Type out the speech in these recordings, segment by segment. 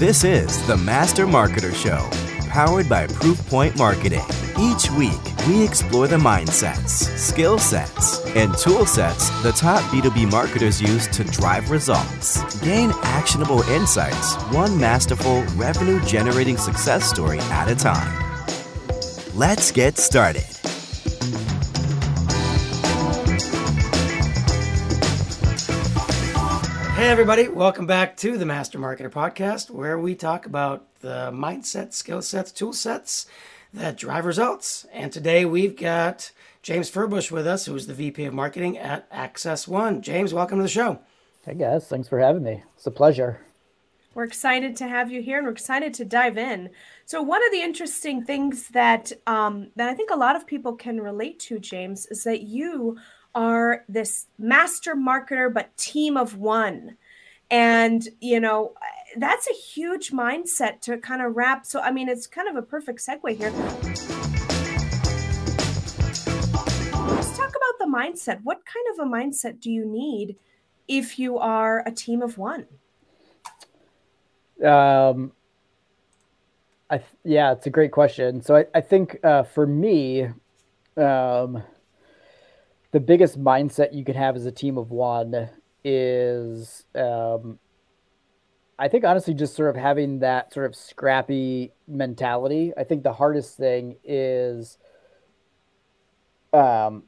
This is the Master Marketer Show, powered by Proofpoint Marketing. Each week, we explore the mindsets, skill sets, and tool sets the top B2B marketers use to drive results. Gain actionable insights, one masterful, revenue generating success story at a time. Let's get started. Hey, everybody, welcome back to the Master Marketer Podcast, where we talk about the mindset, skill sets, tool sets that drive results. And today we've got James Furbush with us, who is the VP of Marketing at Access One. James, welcome to the show. Hey, guys, thanks for having me. It's a pleasure. We're excited to have you here, and we're excited to dive in. So, one of the interesting things that um, that I think a lot of people can relate to, James, is that you are this master marketer, but team of one. And, you know, that's a huge mindset to kind of wrap. So, I mean, it's kind of a perfect segue here. Let's talk about the mindset. What kind of a mindset do you need if you are a team of one? Um, I th- yeah, it's a great question. So I, I think uh, for me, um, the biggest mindset you can have as a team of one is um, I think honestly just sort of having that sort of scrappy mentality. I think the hardest thing is um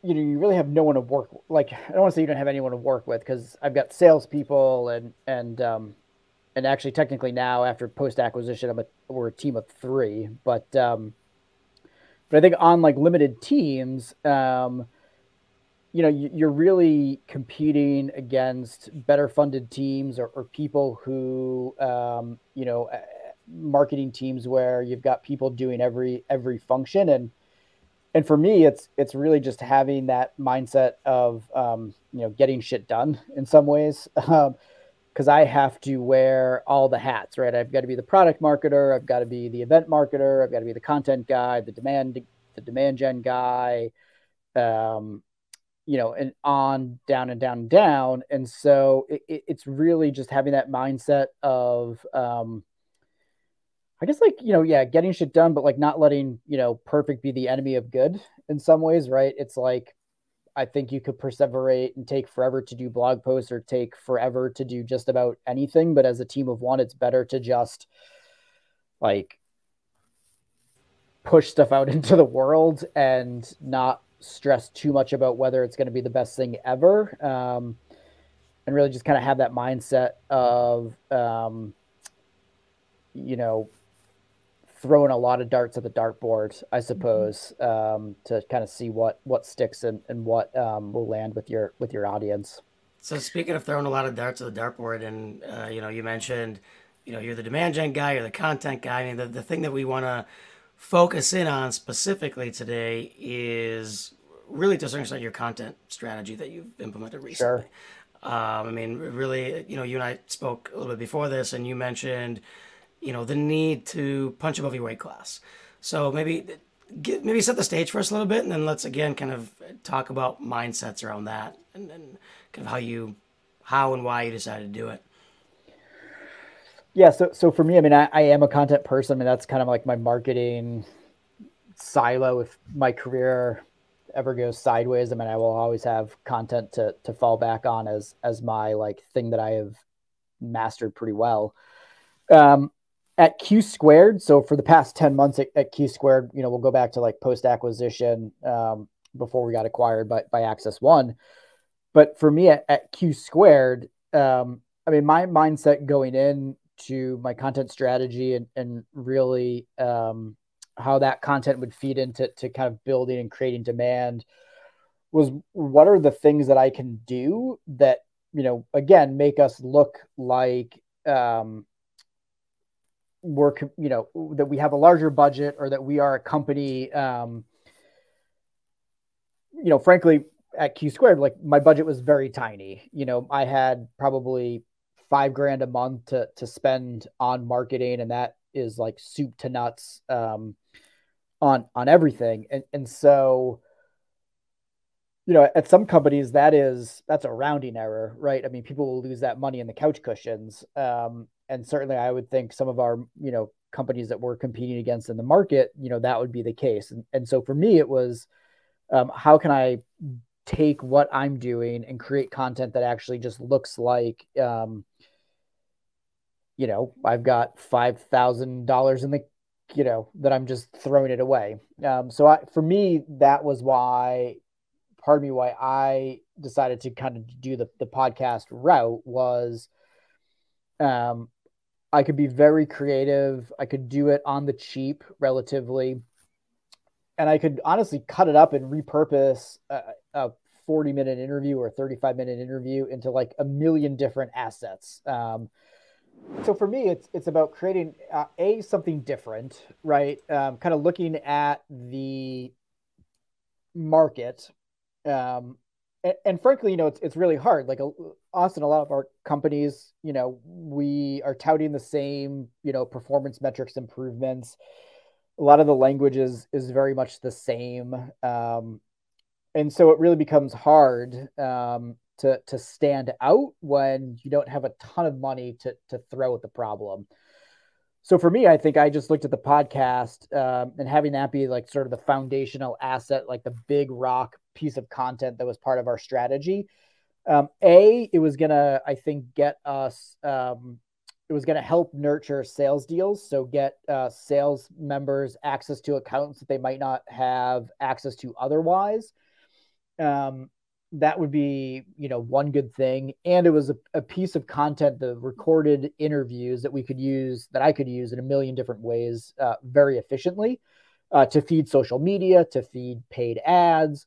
you know, you really have no one to work with. like I don't want to say you don't have anyone to work with because I've got salespeople and and um and actually technically now after post acquisition I'm a we're a team of three, but um but I think on like limited teams, um, you know, you're really competing against better funded teams or, or people who, um, you know, marketing teams where you've got people doing every every function and and for me it's it's really just having that mindset of um, you know getting shit done in some ways um, because I have to wear all the hats, right? I've got to be the product marketer, I've got to be the event marketer, I've got to be the content guy, the demand the demand gen guy, um, you know, and on down and down and down. And so it, it, it's really just having that mindset of, um, I guess like you know, yeah, getting shit done, but like not letting you know perfect be the enemy of good in some ways, right? It's like I think you could perseverate and take forever to do blog posts or take forever to do just about anything. But as a team of one, it's better to just like push stuff out into the world and not stress too much about whether it's going to be the best thing ever. Um, and really just kind of have that mindset of, um, you know, throwing a lot of darts at the dartboard, I suppose, um, to kind of see what what sticks and, and what um, will land with your with your audience. So speaking of throwing a lot of darts at the dartboard, and uh, you know, you mentioned, you know, you're the demand gen guy, you're the content guy. I mean, the, the thing that we want to focus in on specifically today is really to a certain extent your content strategy that you've implemented recently. Sure. Um, I mean, really, you know, you and I spoke a little bit before this, and you mentioned you know the need to punch above your weight class. So maybe get, maybe set the stage for us a little bit, and then let's again kind of talk about mindsets around that, and, and kind of how you, how and why you decided to do it. Yeah, so so for me, I mean, I, I am a content person. I mean, that's kind of like my marketing silo. If my career ever goes sideways, I mean, I will always have content to to fall back on as as my like thing that I have mastered pretty well. Um, at Q squared. So for the past 10 months at, at Q squared, you know, we'll go back to like post acquisition um, before we got acquired by, by Access One. But for me at, at Q squared, um, I mean, my mindset going in to my content strategy and, and really um, how that content would feed into to kind of building and creating demand was what are the things that I can do that, you know, again, make us look like, um, we're you know that we have a larger budget or that we are a company um you know frankly at q squared like my budget was very tiny. You know i had probably five grand a month to to spend on marketing and that is like soup to nuts um on on everything and and so you know, at some companies that is that's a rounding error, right? I mean, people will lose that money in the couch cushions. Um, and certainly I would think some of our, you know, companies that we're competing against in the market, you know, that would be the case. And, and so for me, it was um, how can I take what I'm doing and create content that actually just looks like, um, you know, I've got five thousand dollars in the, you know, that I'm just throwing it away. Um, so I, for me, that was why, part of me, why I decided to kind of do the the podcast route was, um, I could be very creative. I could do it on the cheap, relatively, and I could honestly cut it up and repurpose a, a 40 minute interview or 35 minute interview into like a million different assets. Um, so for me, it's it's about creating uh, a something different, right? Um, kind of looking at the market um, and, and, frankly, you know, it's, it's really hard. Like uh, Austin, a lot of our companies, you know, we are touting the same, you know, performance metrics improvements. A lot of the language is, is very much the same. Um, and so it really becomes hard um, to, to stand out when you don't have a ton of money to, to throw at the problem. So for me, I think I just looked at the podcast um, and having that be like sort of the foundational asset, like the big rock piece of content that was part of our strategy. Um, a, it was gonna, I think, get us. Um, it was gonna help nurture sales deals, so get uh, sales members access to accounts that they might not have access to otherwise. Um, that would be, you know, one good thing. And it was a, a piece of content, the recorded interviews that we could use, that I could use in a million different ways, uh, very efficiently, uh, to feed social media, to feed paid ads,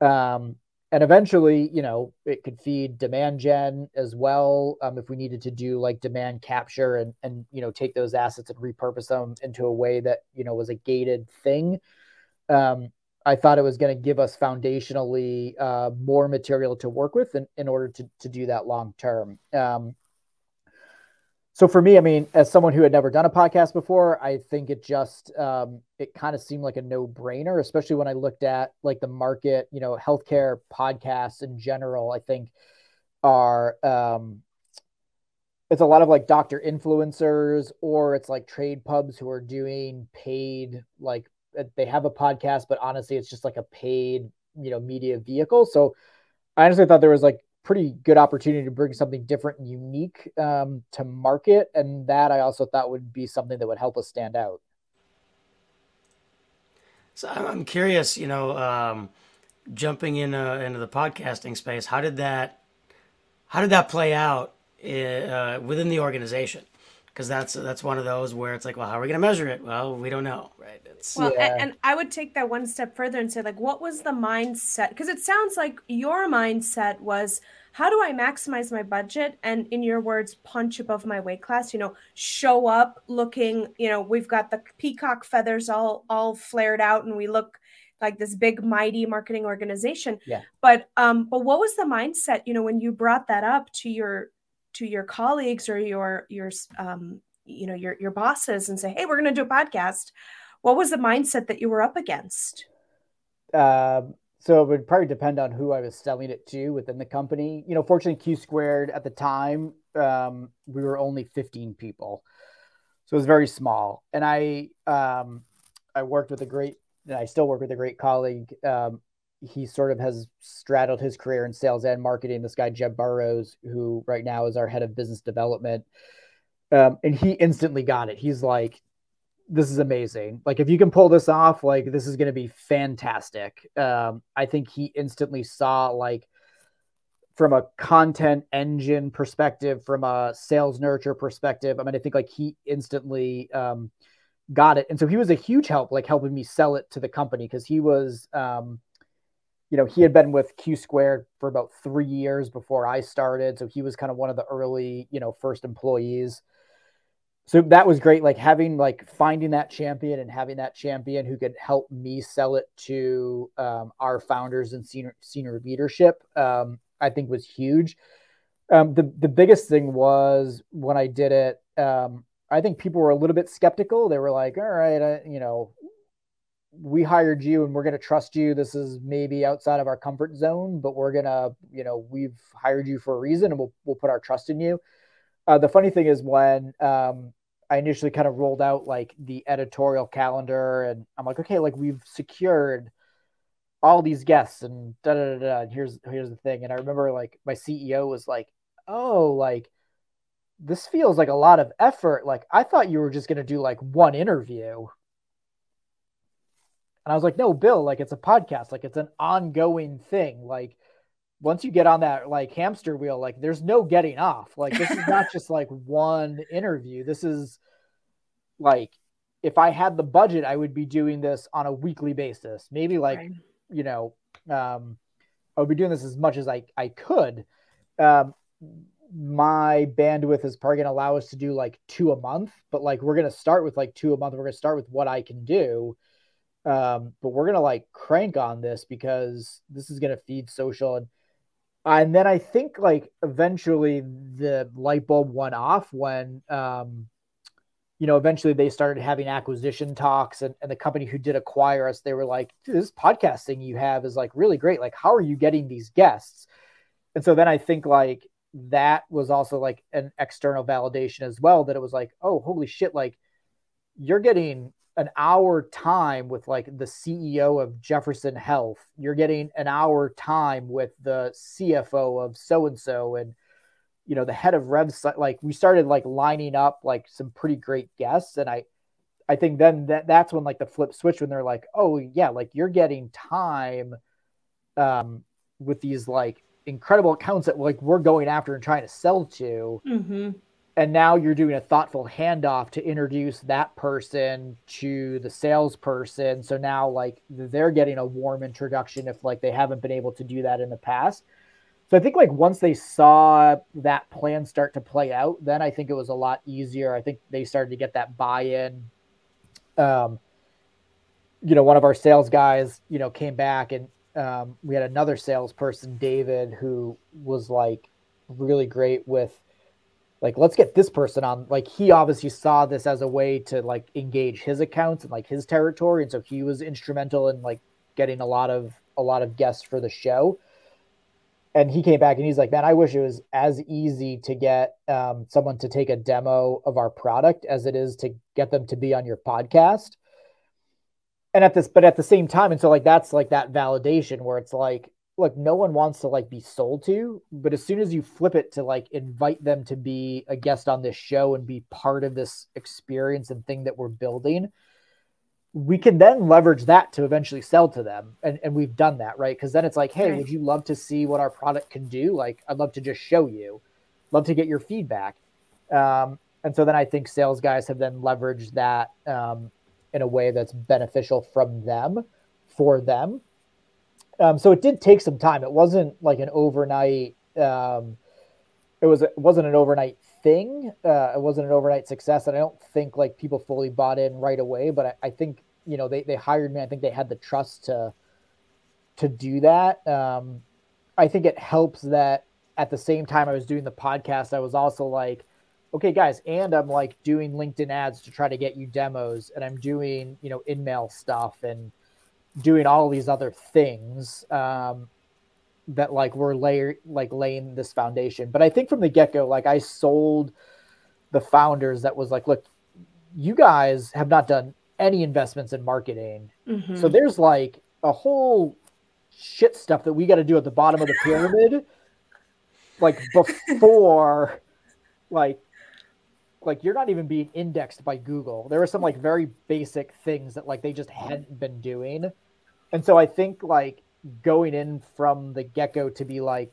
um, and eventually, you know, it could feed demand gen as well. Um, if we needed to do like demand capture and and you know take those assets and repurpose them into a way that you know was a gated thing. Um, I thought it was going to give us foundationally uh, more material to work with in, in order to, to do that long term. Um, so for me, I mean, as someone who had never done a podcast before, I think it just um, it kind of seemed like a no brainer, especially when I looked at like the market. You know, healthcare podcasts in general, I think are um, it's a lot of like doctor influencers or it's like trade pubs who are doing paid like they have a podcast, but honestly, it's just like a paid you know media vehicle. So I honestly thought there was like pretty good opportunity to bring something different and unique um, to market. And that I also thought would be something that would help us stand out. So I'm curious, you know, um, jumping in uh, into the podcasting space, how did that, how did that play out uh, within the organization? Because that's that's one of those where it's like, well, how are we going to measure it? Well, we don't know, right? It's well, yeah. and, and, I would take that one step further and say, like, what was the mindset? Because it sounds like your mindset was, how do I maximize my budget? And in your words, punch above my weight class. You know, show up looking. You know, we've got the peacock feathers all all flared out, and we look like this big mighty marketing organization. Yeah. But um, but what was the mindset? You know, when you brought that up to your to your colleagues or your your um, you know your your bosses and say, "Hey, we're going to do a podcast." What was the mindset that you were up against? Um, so it would probably depend on who I was selling it to within the company. You know, fortunately, Q squared at the time um, we were only 15 people, so it was very small. And I um, I worked with a great, and I still work with a great colleague um, he sort of has straddled his career in sales and marketing. This guy Jeb Burrows, who right now is our head of business development, um, and he instantly got it. He's like, "This is amazing! Like, if you can pull this off, like, this is going to be fantastic." Um, I think he instantly saw like from a content engine perspective, from a sales nurture perspective. I mean, I think like he instantly um, got it, and so he was a huge help, like helping me sell it to the company because he was. Um, you know, he had been with Q Squared for about three years before I started. So he was kind of one of the early, you know, first employees. So that was great. Like having, like finding that champion and having that champion who could help me sell it to um, our founders and senior, senior leadership, um, I think was huge. Um, the, the biggest thing was when I did it, um, I think people were a little bit skeptical. They were like, all right, I, you know, we hired you and we're going to trust you. This is maybe outside of our comfort zone, but we're going to, you know, we've hired you for a reason and we'll, we'll put our trust in you. Uh, the funny thing is when um, I initially kind of rolled out like the editorial calendar and I'm like, okay, like we've secured all these guests and da da da. da and here's here's the thing. And I remember like my CEO was like, oh, like this feels like a lot of effort. Like I thought you were just gonna do like one interview. And I was like, no, Bill, like it's a podcast, like it's an ongoing thing. Like once you get on that like hamster wheel, like there's no getting off. Like this is not just like one interview. This is like if I had the budget, I would be doing this on a weekly basis. Maybe like, right. you know, um, I would be doing this as much as I, I could. Um, my bandwidth is probably going to allow us to do like two a month, but like we're going to start with like two a month. We're going to start with what I can do. Um, but we're gonna like crank on this because this is gonna feed social. And and then I think like eventually the light bulb went off when um, you know eventually they started having acquisition talks and, and the company who did acquire us they were like this podcasting you have is like really great. Like how are you getting these guests? And so then I think like that was also like an external validation as well that it was like oh holy shit like you're getting an hour time with like the CEO of Jefferson Health. You're getting an hour time with the CFO of so and so and you know the head of Rev like we started like lining up like some pretty great guests and I I think then that that's when like the flip switch when they're like, "Oh yeah, like you're getting time um with these like incredible accounts that like we're going after and trying to sell to." Mm-hmm and now you're doing a thoughtful handoff to introduce that person to the salesperson. So now like they're getting a warm introduction if like they haven't been able to do that in the past. So i think like once they saw that plan start to play out then i think it was a lot easier. I think they started to get that buy-in. Um you know one of our sales guys you know came back and um, we had another salesperson david who was like really great with like let's get this person on like he obviously saw this as a way to like engage his accounts and like his territory and so he was instrumental in like getting a lot of a lot of guests for the show. And he came back and he's like man i wish it was as easy to get um, someone to take a demo of our product as it is to get them to be on your podcast. And at this but at the same time and so like that's like that validation where it's like look, no one wants to like be sold to, but as soon as you flip it to like invite them to be a guest on this show and be part of this experience and thing that we're building, we can then leverage that to eventually sell to them. And, and we've done that, right? Because then it's like, hey, right. would you love to see what our product can do? Like, I'd love to just show you, love to get your feedback. Um, and so then I think sales guys have then leveraged that um, in a way that's beneficial from them for them um, so it did take some time. It wasn't like an overnight. Um, it was it wasn't an overnight thing. Uh, it wasn't an overnight success, and I don't think like people fully bought in right away. But I, I think you know they they hired me. I think they had the trust to to do that. Um, I think it helps that at the same time I was doing the podcast, I was also like, okay, guys, and I'm like doing LinkedIn ads to try to get you demos, and I'm doing you know InMail stuff and doing all these other things um, that like we're layer like laying this foundation. But I think from the get go, like I sold the founders that was like, look, you guys have not done any investments in marketing, mm-hmm. so there's like a whole shit stuff that we got to do at the bottom of the pyramid, like before, like like you're not even being indexed by Google. There were some like very basic things that like they just hadn't been doing. And so I think like going in from the get go to be like,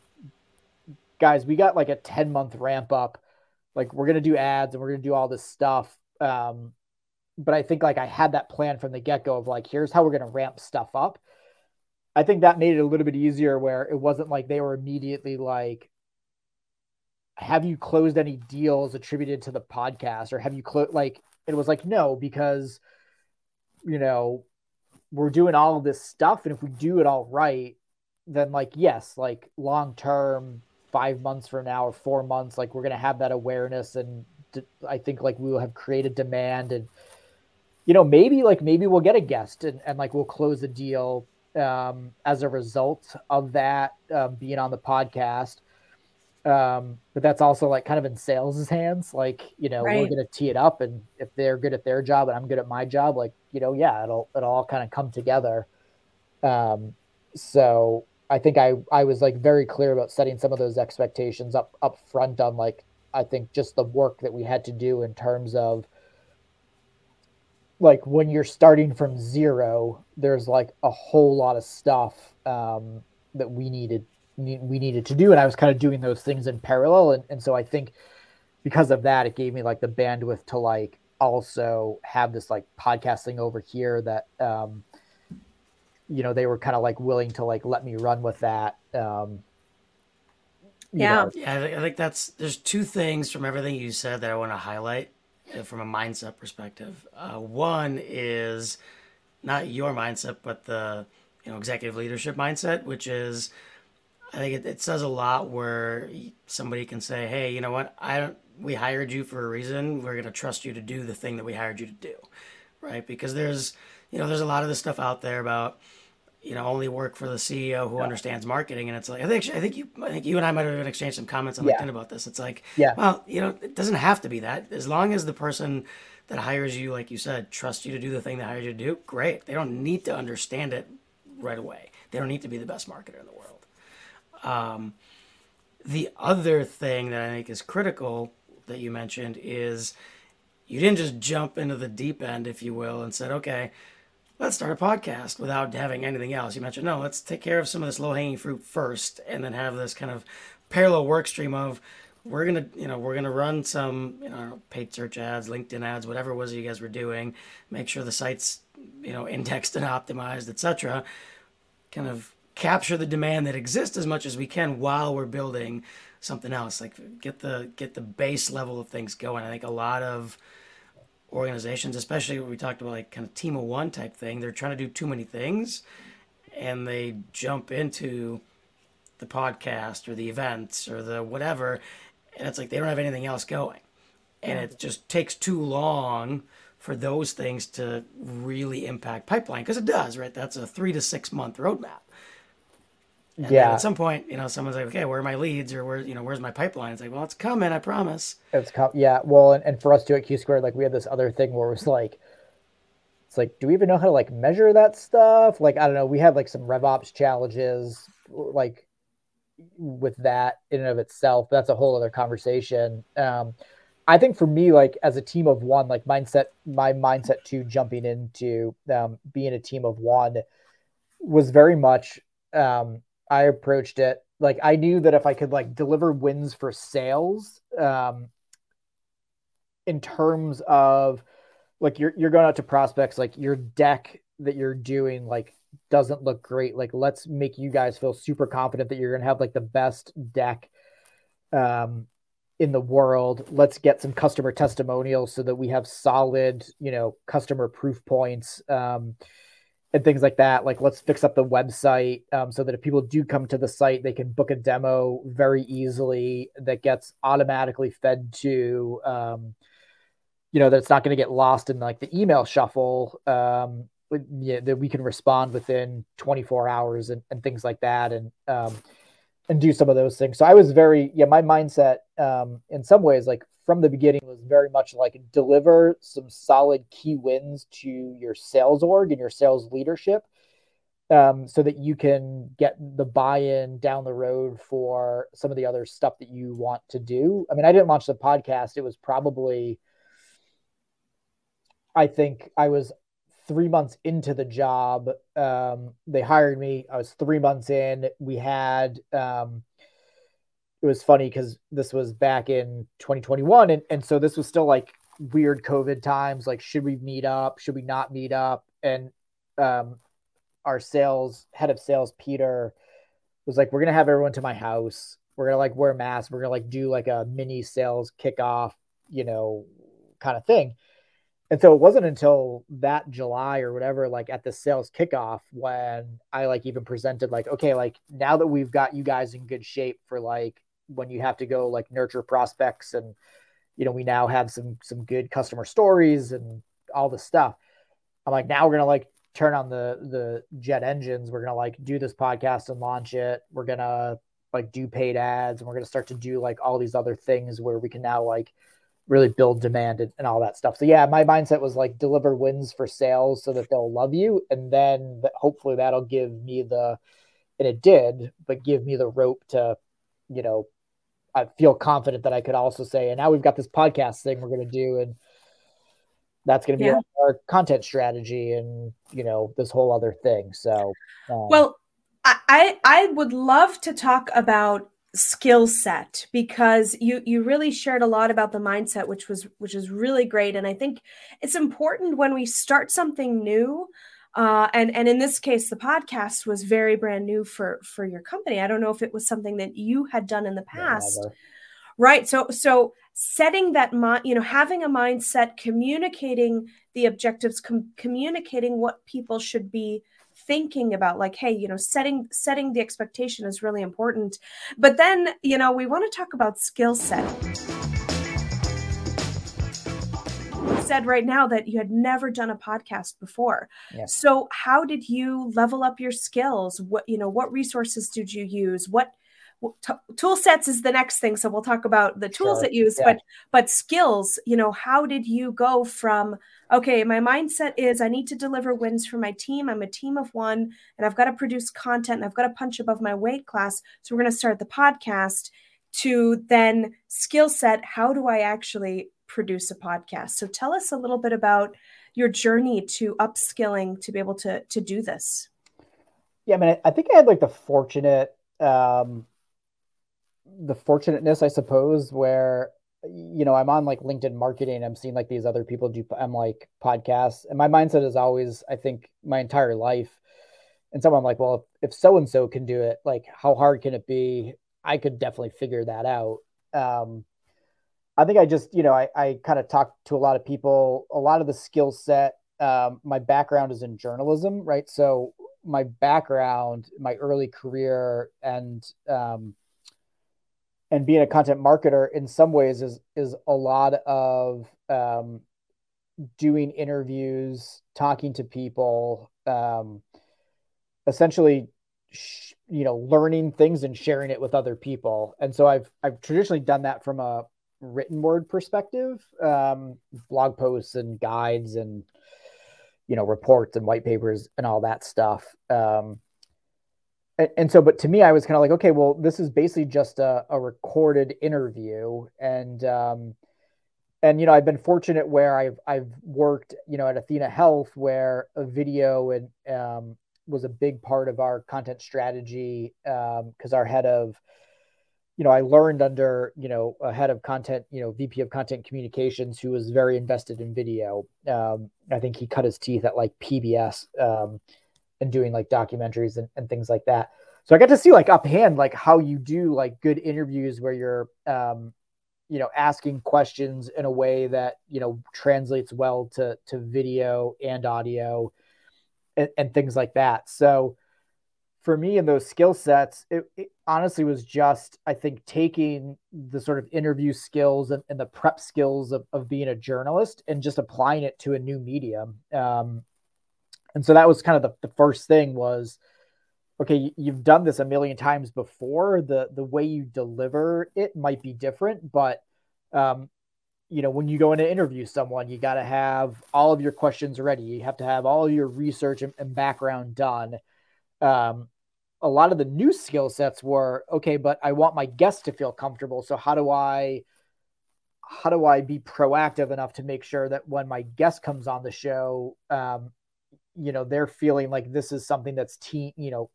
guys, we got like a 10 month ramp up. Like we're going to do ads and we're going to do all this stuff. Um, but I think like I had that plan from the get go of like, here's how we're going to ramp stuff up. I think that made it a little bit easier where it wasn't like they were immediately like, have you closed any deals attributed to the podcast or have you closed like it was like no because you know we're doing all of this stuff and if we do it all right then like yes like long term five months from now or four months like we're going to have that awareness and i think like we will have created demand and you know, maybe like maybe we'll get a guest and, and like we'll close a deal um, as a result of that um, being on the podcast. Um, but that's also like kind of in sales' hands. Like, you know, right. we're gonna tee it up, and if they're good at their job and I'm good at my job, like, you know, yeah, it'll it'll all kind of come together. Um, so I think I I was like very clear about setting some of those expectations up up front on like I think just the work that we had to do in terms of like when you're starting from zero, there's like a whole lot of stuff um, that we needed we needed to do, and I was kind of doing those things in parallel, and, and so I think because of that, it gave me like the bandwidth to like also have this like podcasting over here that um, you know they were kind of like willing to like let me run with that. Um, yeah, know. yeah, I think that's there's two things from everything you said that I want to highlight uh, from a mindset perspective. Uh, one is not your mindset, but the you know executive leadership mindset, which is I think it, it says a lot where somebody can say, "Hey, you know what? I don't. We hired you for a reason. We're going to trust you to do the thing that we hired you to do, right? Because there's you know there's a lot of this stuff out there about you know only work for the CEO who yeah. understands marketing, and it's like I think I think you I think you and I might have even exchanged some comments on yeah. LinkedIn about this. It's like, yeah, well, you know, it doesn't have to be that. As long as the person that hires you, like you said, trusts you to do the thing they hired you to do, great. They don't need to understand it right away. They don't need to be the best marketer in the world. Um, the other thing that I think is critical that you mentioned is you didn't just jump into the deep end, if you will, and said, okay, let's start a podcast without having anything else. You mentioned, no, let's take care of some of this low hanging fruit first and then have this kind of parallel work stream of we're gonna you know we're gonna run some you know paid search ads linkedin ads whatever it was you guys were doing make sure the site's you know indexed and optimized etc kind of capture the demand that exists as much as we can while we're building something else like get the get the base level of things going i think a lot of organizations, especially what we talked about, like kind of team of one type thing, they're trying to do too many things and they jump into the podcast or the events or the whatever. And it's like they don't have anything else going. And it just takes too long for those things to really impact pipeline because it does, right? That's a three to six month roadmap. And yeah. at some point, you know, someone's like, okay, where are my leads or where, you know, where's my pipeline? It's like, well, it's coming, I promise. It's come. Yeah. Well, and, and for us too at Q squared, like we had this other thing where it was like, it's like, do we even know how to like measure that stuff? Like, I don't know. We had like some RevOps challenges, like with that in and of itself. That's a whole other conversation. Um, I think for me, like as a team of one, like mindset, my mindset to jumping into um, being a team of one was very much um, I approached it like I knew that if I could like deliver wins for sales, um, in terms of like you're you're going out to prospects, like your deck that you're doing like doesn't look great. Like let's make you guys feel super confident that you're gonna have like the best deck um in the world. Let's get some customer testimonials so that we have solid, you know, customer proof points. Um, and things like that. Like, let's fix up the website um, so that if people do come to the site, they can book a demo very easily that gets automatically fed to, um, you know, that's not going to get lost in like the email shuffle. Um, yeah, that we can respond within 24 hours and, and things like that. And, um, and do some of those things. So I was very, yeah, my mindset um, in some ways, like from the beginning was very much like deliver some solid key wins to your sales org and your sales leadership um, so that you can get the buy-in down the road for some of the other stuff that you want to do. I mean, I didn't launch the podcast. It was probably, I think I was three months into the job. Um, they hired me. I was three months in. We had, um, it was funny because this was back in 2021 and, and so this was still like weird covid times like should we meet up? Should we not meet up? And um, our sales head of sales peter was like we're gonna have everyone to my house. We're gonna like wear masks we're gonna like do like a mini sales kickoff you know kind of thing. And so it wasn't until that july or whatever like at the sales kickoff when i like even presented like okay like now that we've got you guys in good shape for like when you have to go like nurture prospects and you know we now have some some good customer stories and all this stuff I'm like, now we're gonna like turn on the the jet engines. We're gonna like do this podcast and launch it. We're gonna like do paid ads and we're gonna start to do like all these other things where we can now like really build demand and, and all that stuff. So yeah, my mindset was like deliver wins for sales so that they'll love you, and then hopefully that'll give me the, and it did, but give me the rope to, you know, I feel confident that I could also say, and now we've got this podcast thing we're going to do, and that's going to be yeah. our content strategy, and you know this whole other thing. So, um, well, I I would love to talk about skill set because you you really shared a lot about the mindset which was which is really great and i think it's important when we start something new uh, and and in this case the podcast was very brand new for for your company. I don't know if it was something that you had done in the past. Yeah, right so so setting that mind you know having a mindset communicating the objectives com- communicating what people should be thinking about like hey you know setting setting the expectation is really important. But then you know we want to talk about skill set said right now that you had never done a podcast before yeah. so how did you level up your skills what you know what resources did you use what t- tool sets is the next thing so we'll talk about the tools sure. that use yeah. but but skills you know how did you go from okay my mindset is i need to deliver wins for my team i'm a team of one and i've got to produce content and i've got to punch above my weight class so we're going to start the podcast to then skill set how do i actually produce a podcast so tell us a little bit about your journey to upskilling to be able to to do this yeah i mean i think i had like the fortunate um the fortunateness, I suppose, where you know I'm on like LinkedIn marketing. I'm seeing like these other people do. I'm like podcasts, and my mindset is always, I think, my entire life. And so I'm like, well, if so and so can do it, like how hard can it be? I could definitely figure that out. Um, I think I just, you know, I, I kind of talked to a lot of people. A lot of the skill set. Um, my background is in journalism, right? So my background, my early career, and um, and being a content marketer in some ways is is a lot of um, doing interviews, talking to people, um, essentially, sh- you know, learning things and sharing it with other people. And so I've I've traditionally done that from a written word perspective, um, blog posts and guides and you know reports and white papers and all that stuff. Um, and, and so but to me i was kind of like okay well this is basically just a, a recorded interview and um and you know i've been fortunate where i've i've worked you know at athena health where a video and um was a big part of our content strategy because um, our head of you know i learned under you know a head of content you know vp of content communications who was very invested in video um, i think he cut his teeth at like pbs um, and doing like documentaries and, and things like that. So I got to see like uphand like how you do like good interviews where you're um, you know asking questions in a way that you know translates well to to video and audio and, and things like that. So for me in those skill sets, it, it, honestly was just, I think, taking the sort of interview skills and, and the prep skills of, of, being a journalist and just applying it to a new medium. Um, and so that was kind of the, the first thing was, okay, you've done this a million times before. The the way you deliver it might be different, but um, you know, when you go in to interview someone, you got to have all of your questions ready. You have to have all your research and, and background done. Um, a lot of the new skill sets were okay, but I want my guests to feel comfortable. So how do I how do I be proactive enough to make sure that when my guest comes on the show, um, you know they're feeling like this is something that's team you know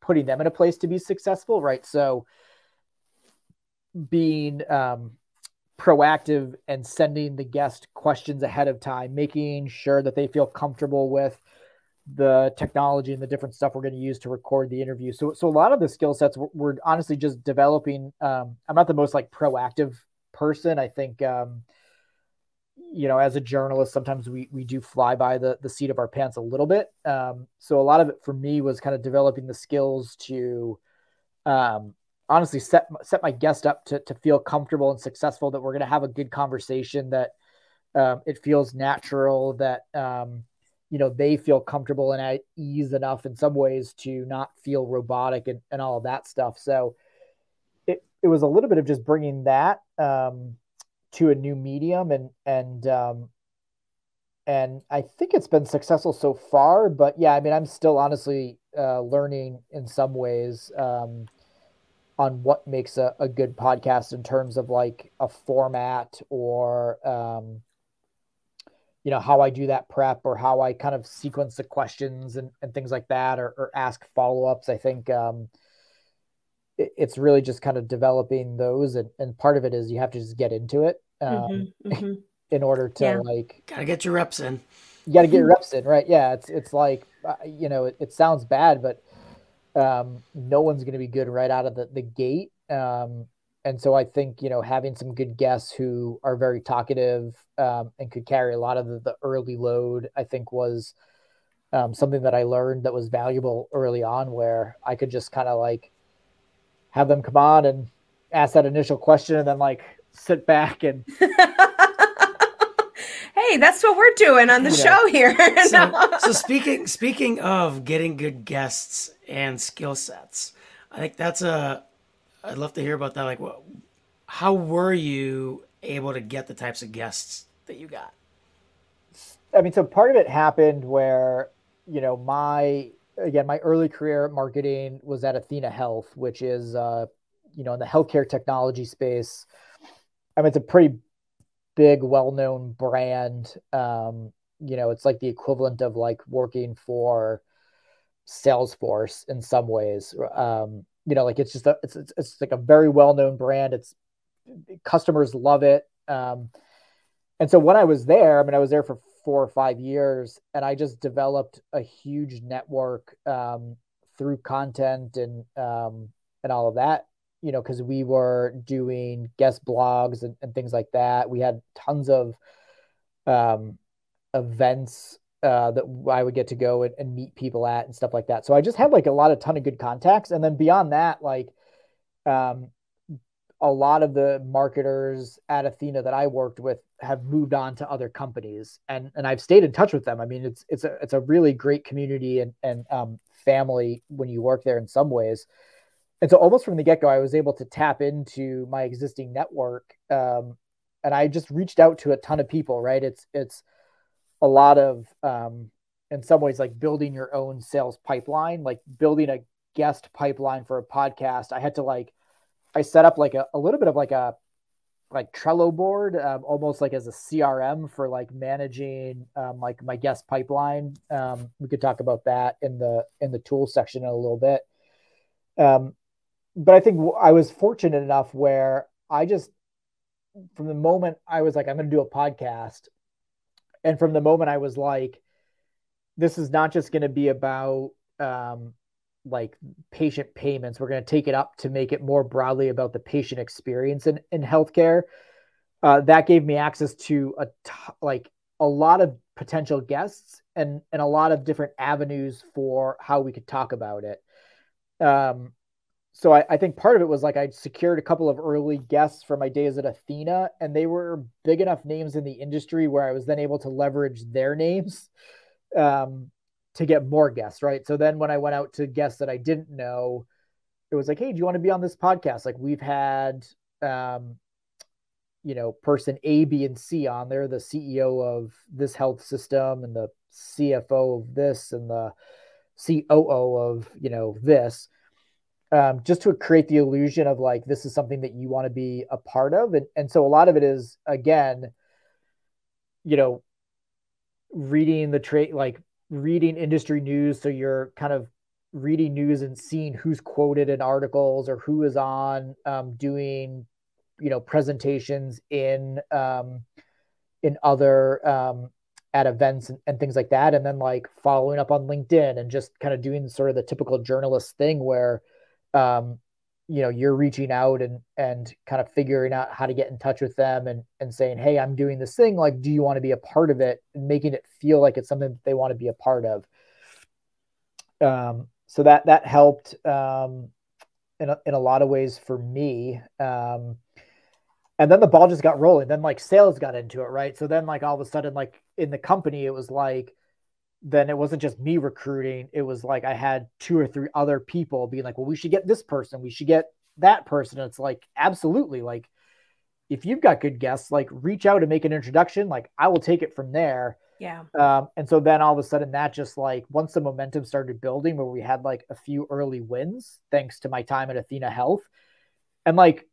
putting them in a place to be successful right so being um, proactive and sending the guest questions ahead of time making sure that they feel comfortable with the technology and the different stuff we're going to use to record the interview so so a lot of the skill sets we're, we're honestly just developing um, i'm not the most like proactive person i think um, you know, as a journalist, sometimes we we do fly by the the seat of our pants a little bit. Um, so a lot of it for me was kind of developing the skills to, um, honestly set set my guest up to to feel comfortable and successful. That we're going to have a good conversation. That um, it feels natural. That um, you know they feel comfortable and at ease enough in some ways to not feel robotic and, and all of that stuff so it, it was a little bit of just bringing that um, to a new medium and and um, and I think it's been successful so far. But yeah, I mean, I'm still honestly uh, learning in some ways um, on what makes a, a, good podcast in terms of like a format or um, you know how I do that prep or how I kind of sequence the questions and, and things like that or, or ask follow ups. I think um, it, it's really just kind of developing those, and, and part of it is you have to just get into it. Um, mm-hmm, mm-hmm in order to yeah. like gotta get your reps in. You gotta get your reps in, right? Yeah, it's it's like uh, you know it, it sounds bad, but um, no one's gonna be good right out of the the gate. Um, and so I think you know having some good guests who are very talkative um, and could carry a lot of the, the early load, I think was um, something that I learned that was valuable early on, where I could just kind of like have them come on and ask that initial question, and then like sit back and hey, that's what we're doing on the show here. so, so speaking speaking of getting good guests and skill sets, I think that's a. I'd love to hear about that. Like, what, how were you able to get the types of guests that you got? I mean, so part of it happened where you know my again my early career marketing was at Athena Health, which is uh, you know in the healthcare technology space. I mean, it's a pretty big, well-known brand. Um, you know, it's like the equivalent of like working for Salesforce in some ways. Um, you know, like it's just a, it's, it's, it's like a very well-known brand. It's customers love it. Um, and so when I was there, I mean, I was there for four or five years, and I just developed a huge network um, through content and um, and all of that you know, because we were doing guest blogs and, and, things like that. We had tons of um, events uh, that I would get to go and, and, meet people at and stuff like that. So I just had like a lot of ton of good contacts. And then beyond that, like um, a lot of the marketers at Athena that I worked with have moved on to other companies and, and I've stayed in touch with them. I mean, it's, it's a, it's a really great community and, and um, family when you work there in some ways and so almost from the get go, I was able to tap into my existing network, um, and I just reached out to a ton of people. Right? It's it's a lot of um, in some ways like building your own sales pipeline, like building a guest pipeline for a podcast. I had to like I set up like a, a little bit of like a like Trello board, um, almost like as a CRM for like managing um, like my guest pipeline. Um, we could talk about that in the in the tool section in a little bit. Um, but I think I was fortunate enough where I just, from the moment I was like, I'm going to do a podcast, and from the moment I was like, this is not just going to be about um, like patient payments. We're going to take it up to make it more broadly about the patient experience in, in healthcare. Uh, that gave me access to a t- like a lot of potential guests and and a lot of different avenues for how we could talk about it. Um, so I, I, think part of it was like I secured a couple of early guests for my days at Athena, and they were big enough names in the industry where I was then able to leverage their names um, to get more guests, right? So then when I went out to guests that I didn't know, it was like, hey, do you want to be on this podcast? Like we've had, um, you know, person A, B, and C on there, the CEO of this health system and the CFO of this and the COO of, you know, this um, just to create the illusion of like this is something that you want to be a part of. And, and so a lot of it is again you know reading the trade like reading industry news. So you're kind of reading news and seeing who's quoted in articles or who is on um, doing you know presentations in um, in other um, at events and, and, things like that. And then like following up on linkedin and just kind of doing sort of the typical journalist thing where um, you know you're reaching out and and kind of figuring out how to get in touch with them and and saying hey i'm doing this thing. Like do you want to be a part of it? And making it feel like it's something that they want to be a part of. Um, so that that helped um, in, a, in a lot of ways for me. Um, and then the ball just got rolling. Then like sales got into it right? So then like all of a sudden like in the company it was like then it wasn't just me recruiting. It was like I had two or three other people being like, well, we should get this person, we should get that person. it's like, absolutely. Like, if you've got good guests, like reach out and make an introduction. Like, I will take it from there. Yeah. Um, and so then all of a sudden, that just like once the momentum started building, where we had like a few early wins, thanks to my time at Athena Health. And like,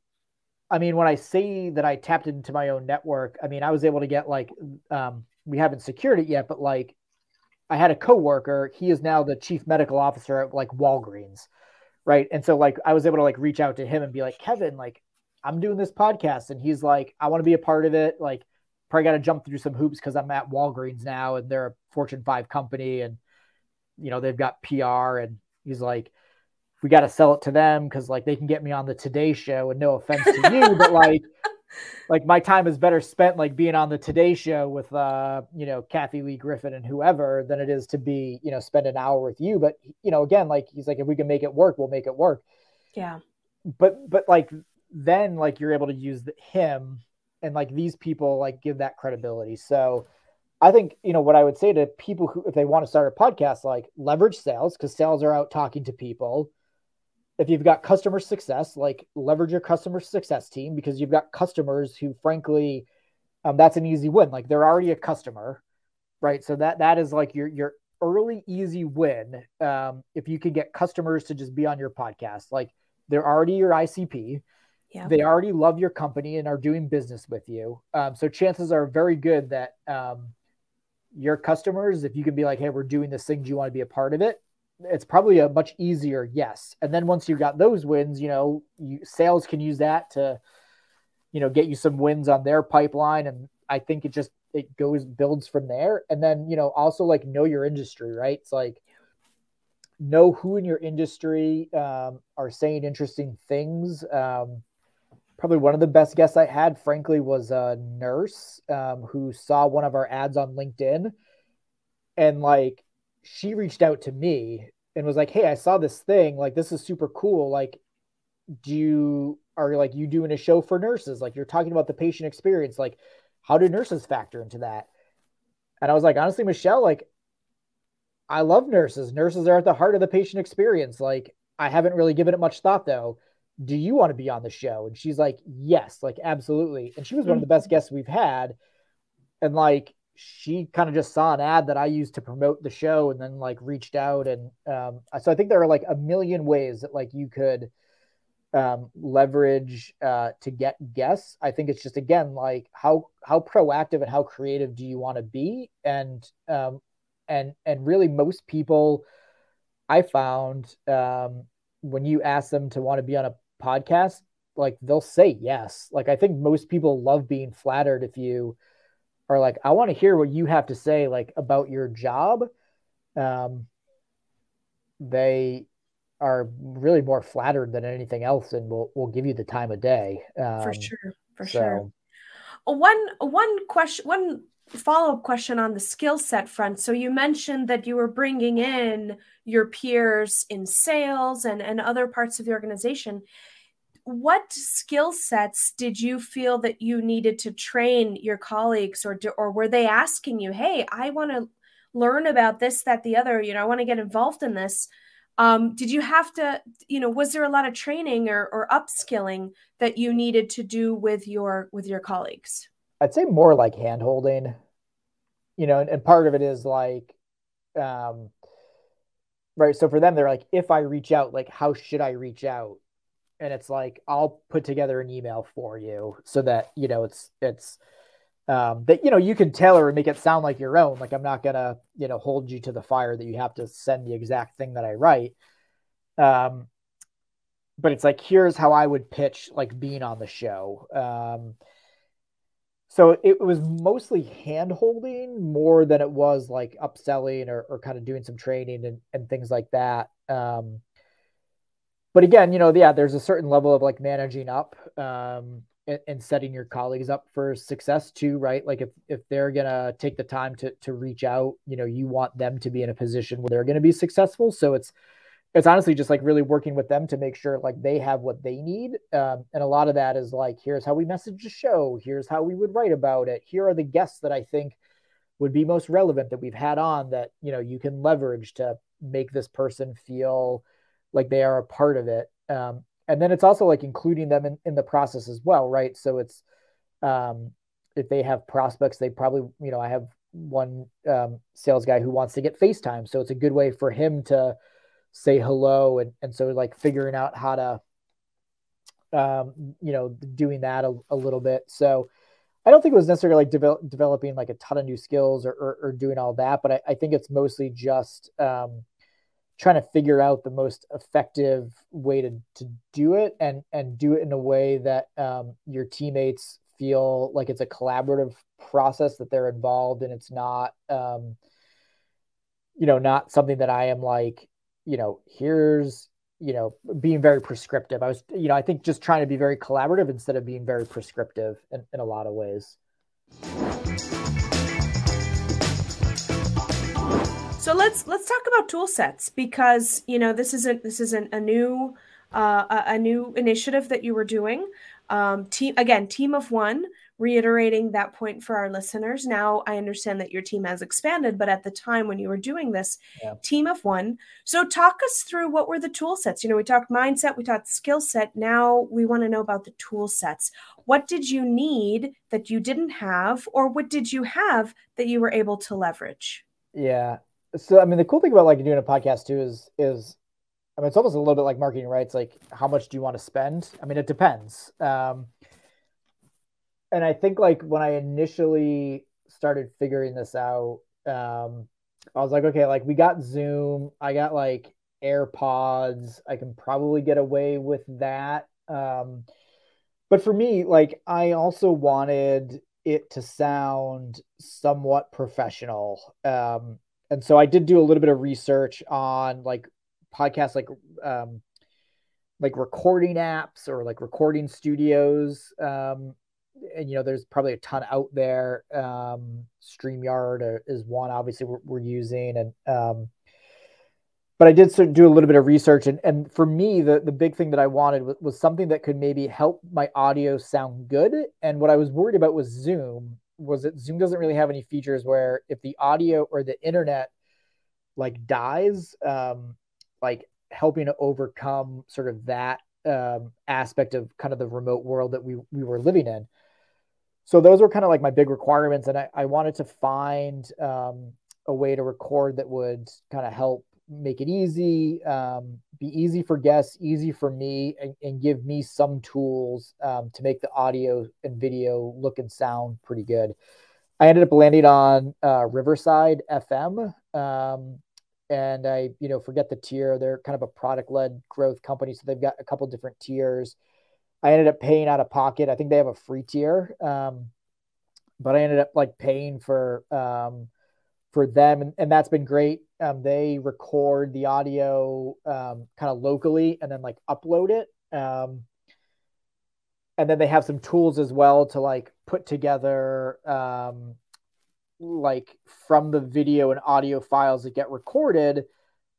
I mean, when I say that I tapped into my own network, I mean, I was able to get like, um, we haven't secured it yet, but like I had a coworker. He is now the chief medical officer at like Walgreens, right? And so like I was able to like reach out to him and be like, Kevin, like I'm doing this podcast, and he's like, I want to be a part of it. Like, probably got to jump through some hoops because I'm at Walgreens now, and they're a Fortune five company, and you know they've got PR, and he's like, we got to sell it to them because like they can get me on the Today Show, and no offense to you, but like like my time is better spent like being on the Today Show with uh you know Kathy Lee Griffin and whoever than it is to be you know spend an hour with you. But you know again like he's like if we can make it work, we'll make it work. Yeah. But but like then like you're able to use the, him and like these people like give that credibility. So I think you know what I would say to people who if they want to start a podcast like leverage sales because sales are out talking to people if you've got customer success, like leverage your customer success team because you've got customers who, frankly, um, that's an easy win. Like they're already a customer, right? So that that is like your your early easy win. Um, if you can get customers to just be on your podcast, like they're already your ICP, yeah. they already love your company and are doing business with you. Um, so chances are very good that um, your customers, if you can be like, hey, we're doing this thing, do you want to be a part of it? It's probably a much easier yes. And then once you got those wins, you know, you, sales can use that to, you know, get you some wins on their pipeline. And I think it just it goes builds from there. And then you know also like know your industry, right? It's like know who in your industry um, are saying interesting things. Um, probably one of the best guests I had, frankly, was a nurse um, who saw one of our ads on LinkedIn and like she reached out to me and was like, "Hey, I saw this thing. Like, this is super cool. Like, do you are like you doing a show for nurses? Like, you're talking about the patient experience. Like, how do nurses factor into that?" And I was like, honestly, Michelle, like, I love nurses. Nurses are at the heart of the patient experience. Like, I haven't really given it much thought though. Do you want to be on the show? And she's like, yes, like absolutely. And she was one of the best guests we've had. And like, she kind of just saw an ad that I used to promote the show and then like reached out and um, so I think there are like a million ways that like you could um, leverage uh, to get guests. I think it's just again like how how proactive and how creative do you want to be and um, and and really most people I found um, when you ask them to want to be on a podcast like they'll say yes. Like I think most people love being flattered if you are like, I want to hear what you have to say, like about your job. Um, they are really more flattered than anything else, and will will give you the time of day. Um, for sure, for so. sure. One one question, one follow up question on the skill set front. So you mentioned that you were bringing in your peers in sales and and other parts of the organization what skill sets did you feel that you needed to train your colleagues or do, or were they asking you hey i want to learn about this that the other you know i want to get involved in this. Um, did you have to you know was there a lot of training or, or upskilling that you needed to do with your with your colleagues? I'd say more like hand holding you know and, and part of it is like um right so for them they're like if i reach out like how should i reach out and it's like I'll put together an email for you so that you know it's it's um, that you know you can tailor and make it sound like your own. Like I'm not gonna you know hold you to the fire that you have to send the exact thing that I write. Um, but it's like here's how I would pitch like being on the show. Um, so it was mostly hand holding more than it was like upselling or, or kind of doing some training and, and things like that. Um, but again, you know, yeah, there's a certain level of like managing up um, and, and, setting your colleagues up for success too, right? Like if if they're gonna take the time to to reach out, you know, you want them to be in a position where they're gonna be successful. So it's it's honestly just like really working with them to make sure like they have what they need. Um, and a lot of that is like, here's how we message the show. Here's how we would write about it. Here are the guests that I think would be most relevant that we've had on that you know you can leverage to make this person feel like they are a part of it um, and then it's also like including them in, in the process as well right? So it's um, if they have prospects they probably you know i have one um, sales guy who wants to get facetime so it's a good way for him to say hello and, and so like figuring out how to um, you know doing that a, a little bit. So I don't think it was necessarily like develop, developing like a ton of new skills or, or, or doing all that, but I, I, think it's mostly just um, trying to figure out the most effective way to, to do it and, and do it in a way that um, your teammates feel like it's a collaborative process that they're involved and it's not, um, you know, not something that I am like, you know, here's you know, being very prescriptive. I was, you know, I think just trying to be very collaborative instead of being very prescriptive in, in a lot of ways. So let's let's talk about tool sets because you know this isn't this isn't a new uh, a, new initiative that you were doing. Um, team again, team of one reiterating that point for our listeners. Now I understand that your team has expanded, but at the time when you were doing this, yeah. team of one. So talk us through what were the tool sets. You know, we talked mindset, we talked skill set. Now we want to know about the tool sets. What did you need that you didn't have, or what did you have that you were able to leverage? Yeah. So I mean, the cool thing about like doing a podcast too is is I mean, it's almost a little bit like marketing, right? It's like, how much do you want to spend? I mean, it depends. Um, and I think like when I initially started figuring this out, um, I was like, okay, like we got Zoom, I got like AirPods, I can probably get away with that. Um, but for me, like I also wanted it to sound somewhat professional. Um, and so I did do a little bit of research on like podcasts, like um, like recording apps or like recording studios. Um, and you know there's probably a ton out there. Um streamyard is one obviously we're, we're using. And um but i did sort of do a little bit of research. And and for me the the big thing that i wanted was, was something that could maybe help my audio sound good. And what i was worried about was zoom was that zoom doesn't really have any features where if the audio or the internet like dies um like helping to overcome sort of that um, aspect of kind of the remote world that we we were living in. So those were kind of like my big requirements and i, I wanted to find um, a way to record that would kind of help make it easy um, be easy for guests easy for me and, and give me some tools um, to make the audio and video look and sound pretty good. I ended up landing on uh, riverside fm um, and i you know forget the tier. They're kind of a product led growth company so they've got a couple different tiers. I ended up paying out of pocket. I think they have a free tier, um, but I ended up like paying for um, for them, and, and that's been great. Um, they record the audio um, kind of locally and then like upload it, um, and then they have some tools as well to like put together um, like from the video and audio files that get recorded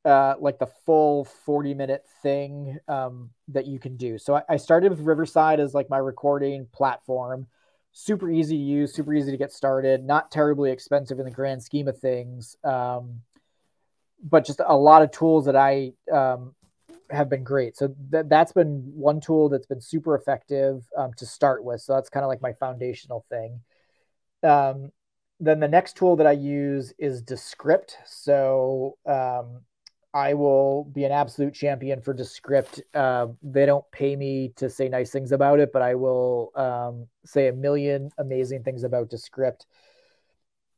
uh, like the full 40 minute thing um, that you can do. So I, I, started with Riverside as like my recording platform. Super easy to use, super easy to get started, not terribly expensive in the grand scheme of things. Um, but just a lot of tools that I um, have been great. So th- that's been one tool that's been super effective um, to start with. So that's kind of like my foundational thing. Um, then the next tool that I use is Descript. So um, I will be an absolute champion for Descript. Uh, they don't pay me to say nice things about it, but I will um, say a million amazing things about Descript.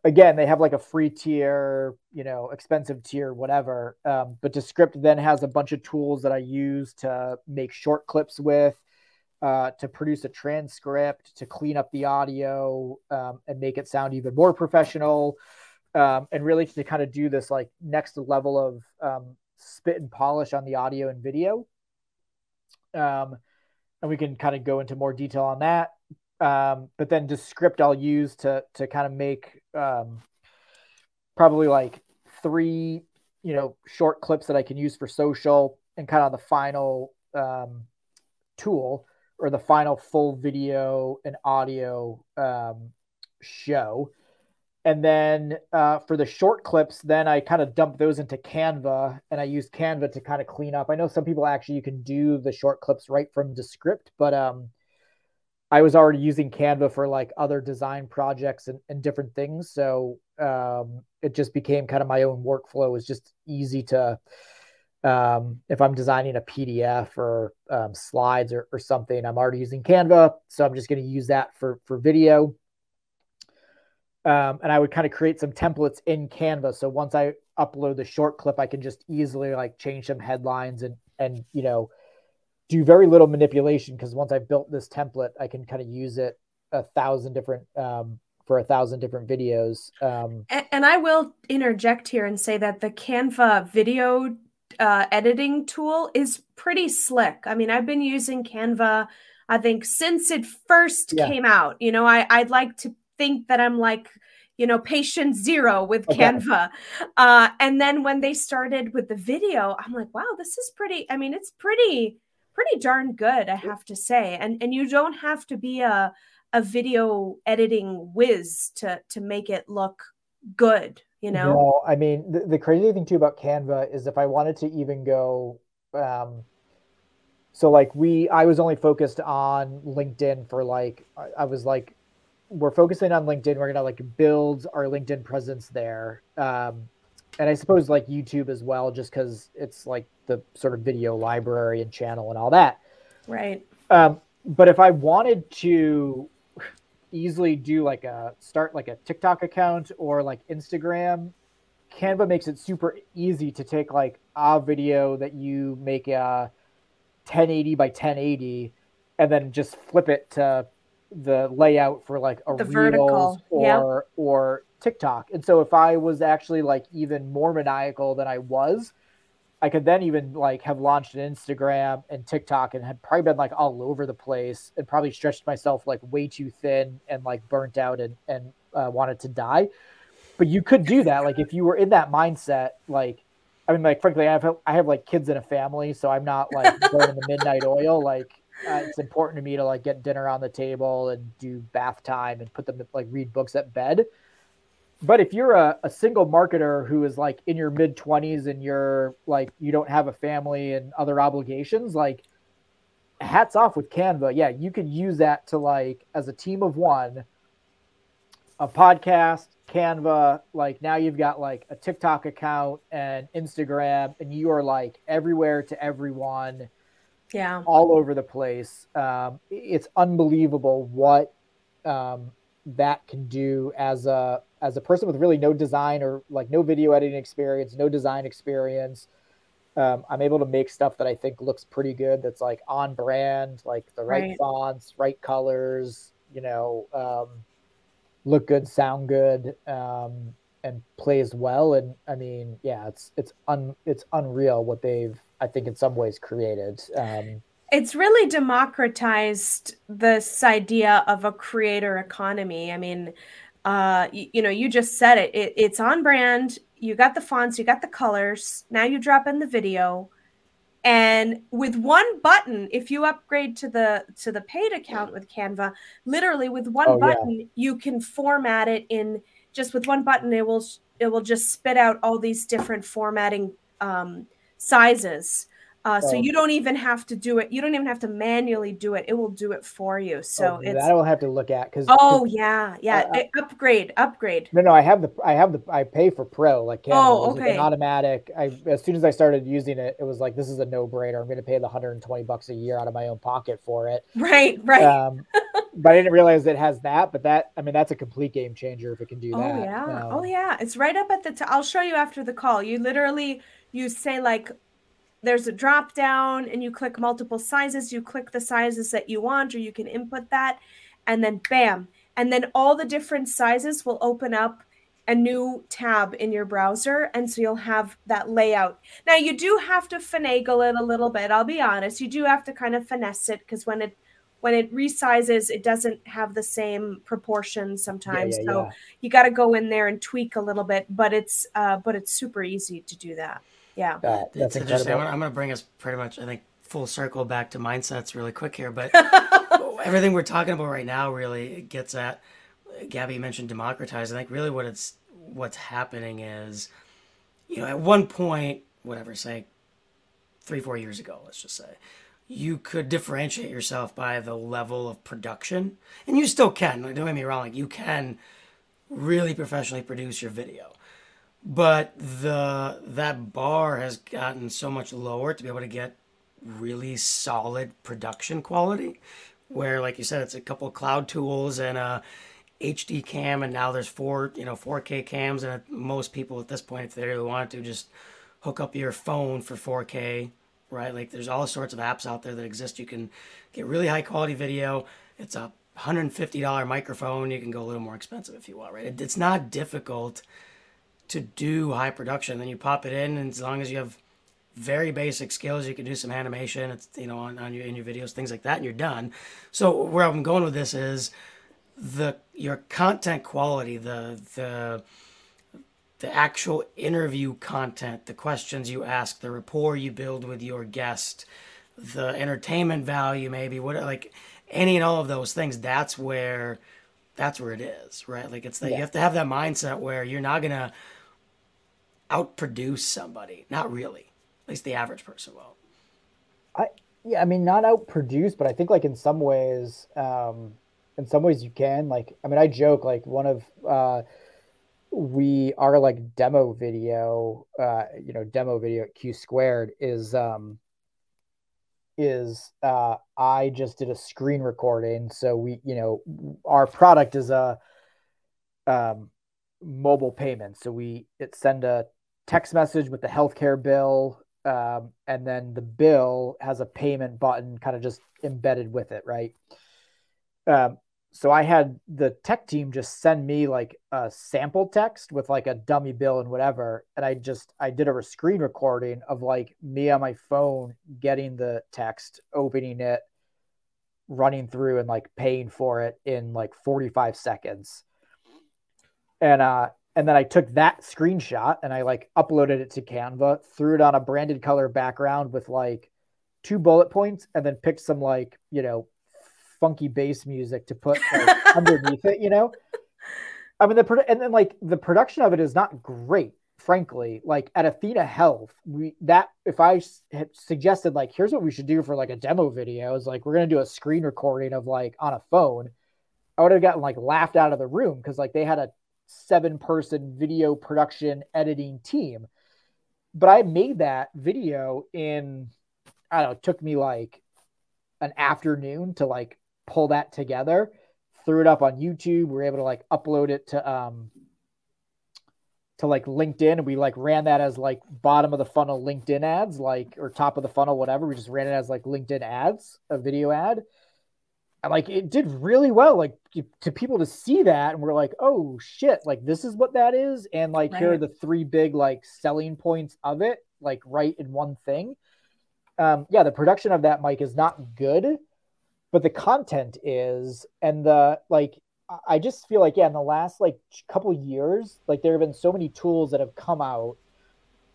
Again, they have like a free tier, you know, expensive tier, whatever. Um, but Descript then has a bunch of tools that I use to make short clips with, uh, to produce a transcript, to clean up the audio, um, and make it sound even more professional um, and really to kind of do this like next level of um, spit and polish on the audio and video. Um, and we can kind of go into more detail on that. Um, but then Descript I'll use to to kind of make um, probably like three you know short clips that I can use for social and kind of the final um, tool or the final full video and audio um, show and then uh, for the short clips, then I kind of dump those into Canva and I use Canva to kind of clean up. I know some people actually you can do the short clips right from Descript, but um, I was already using Canva for like other design projects and, and different things. So um, it just became kind of my own workflow. It was just easy to, um, if I'm designing a PDF or um, slides or, or something, I'm already using Canva. So I'm just going to use that for, for video um, and I would kind of create some templates in Canva. So once I upload the short clip, I can just easily like change some headlines and and you know do very little manipulation because once I've built this template, I can kind of use it a thousand different um, for a thousand different videos. Um, and, and, I will interject here and say that the Canva video uh, editing tool is pretty slick. I mean, I've been using Canva. I think since it first yeah. came out, you know, I, I'd like to think that I'm like, you know, patient zero with okay. Canva. Uh, and then when they started with the video, I'm like, wow, this is pretty. I mean, it's pretty, pretty darn good, I have to say. And and you don't have to be a a video editing whiz to to make it look good. You know. No, I mean, the, the crazy thing too about Canva is if I wanted to even go. Um, so like we i was only focused on linkedin for like I was like we're focusing on LinkedIn. We're gonna like build our LinkedIn presence there, um, and I suppose like YouTube as well, just because it's like the sort of video library and channel and all that. Right. Um, but if I wanted to easily do like a start like a TikTok account or like Instagram, Canva makes it super easy to take like a video that you make a 1080 by 1080 and then just flip it to the layout for like a the reels vertical. or yep. or TikTok. And so if I was actually like even more maniacal than I was, I could then even like have launched an Instagram and TikTok and had probably been like all over the place and probably stretched myself like way too thin and like burnt out and and uh, wanted to die. But you could do that like if you were in that mindset like I mean like frankly I have I have like kids in a family so I'm not like burning the midnight oil like uh, it's important to me to like get dinner on the table and do bath time and put them to, like read books at bed. But if you're a, a single marketer who is like in your mid 20s and you're like you don't have a family and other obligations, like hats off with Canva. Yeah, you could use that to like as a team of one, a podcast, Canva, like now you've got like a TikTok account and Instagram, and you are like everywhere to everyone yeah. all over the place. Um, it's unbelievable what um, that can do as a as a person with really no design or like no video editing experience no design experience. Um, i'm able to make stuff that i think looks pretty good that's like on brand like the right, right. fonts right colors you know um, look good sound good um, and plays well. And i mean yeah it's it's un it's unreal what they've I think in some ways created. Um, it's really democratized this idea of a creator economy. I mean, uh, you, you know, you just said it. it. It's on brand. You got the fonts, you got the colors. Now you drop in the video, and with one button, if you upgrade to the to the paid account with Canva, literally with one oh, button, yeah. you can format it in just with one button. It will it will just spit out all these different formatting um, sizes. Uh, so you don't even have to do it. You don't even have to manually do it. It will do it for you. So oh, it's that I will have to look at because oh yeah yeah uh, upgrade upgrade. No no I have the I have the I pay for Pro like Canva. Oh okay. Like an automatic. I as soon as I started using it, it was like this is a no brainer. I'm going to pay the 120 bucks a year out of my own pocket for it. Right right. Um, but I didn't realize it has that. But that I mean that's a complete game changer if it can do oh, that. Oh yeah um, oh yeah. It's right up at the. i I'll show you after the call. You literally you say like there's a drop down and you click multiple sizes you click the sizes that you want or you can input that and then bam. And then all the different sizes will open up a new tab in your browser and so you'll have that layout. Now you do have to finagle it a little bit i'll be honest. You do have to kind of finesse it because when it when it resizes it doesn't have the same proportions sometimes. yeah, yeah, so yeah. you got to go in there and tweak a little bit but it's uh, but it's super easy to do that yeah, that, that's interesting. I'm, I'm going to bring us pretty much, I think, full circle back to mindsets really quick here. But everything we're talking about right now really gets at Gabby mentioned democratize. I think really what it's what's happening is, you know, at one point, whatever, say, three four years ago, let's just say, you could differentiate yourself by the level of production, and you still can. Like, don't get me wrong, like you can really professionally produce your video, but the that bar has gotten so much lower to be able to get really solid production quality. Where, like you said, it's a couple cloud tools and a HD cam, and now there's four, you know, 4K cams, and most people at this point, if they really want to, just hook up your phone for 4K, right? Like there's all sorts of apps out there that exist. You can get really high quality video. It's a $150 microphone. You can go a little more expensive if you want, right? It's not difficult to do high production. Then you pop it in, and as long as you have very basic skills, you can do some animation. It's you know on, on your in your videos, things like that, and you're done. So where I'm going with this is the your content quality, the the the actual interview content, the questions you ask, the rapport you build with your guest, the entertainment value, maybe what like any and all of those things. That's where that's where it is, right? Like it's that yeah. you have to have that mindset where you're not gonna outproduce somebody, not really. At least the average person won't. I yeah, I mean not outproduce, but I think like in some ways. um in some ways you can like i mean i joke like one of uh we our like demo video uh you know demo video at q squared is um is uh i just did a screen recording so we you know our product is a um mobile payment so we it send a text message with the healthcare bill um, and then the bill has a payment button kind of just embedded with it right um, so I had the tech team just send me like a sample text with like a dummy bill and whatever. And I just, I did a screen recording of like me on my phone getting the text, opening it, running through and like paying for it in like 45 seconds. And, uh, and then I took that screenshot and I like uploaded it to Canva, threw it on a branded color background with like two bullet points, and then picked some like, you know, funky bass music to put like, underneath it, you know? I mean, the and then like the production of it is not great, frankly. Like at Athena Health, we that if I had suggested like here's what we should do for like a demo video is like we're gonna do a screen recording of like on a phone, I would have gotten like laughed out of the room because like they had a seven person video production editing team. But I made that video in I don't know, took me like an afternoon to like pull that together, threw it up on YouTube. We were able to like upload it to um to like LinkedIn and we like ran that as like bottom of the funnel LinkedIn ads, like or top of the funnel, whatever. We just ran it as like LinkedIn ads, a video ad. Like it did really well, like to people to see that, and we're like, oh shit, like this is what that is, and like right. here are the three big like selling points of it, like right in one thing. Um, yeah, the production of that mic is not good, but the content is and the like i just feel like yeah in the last like couple years like there have been so many tools that have come out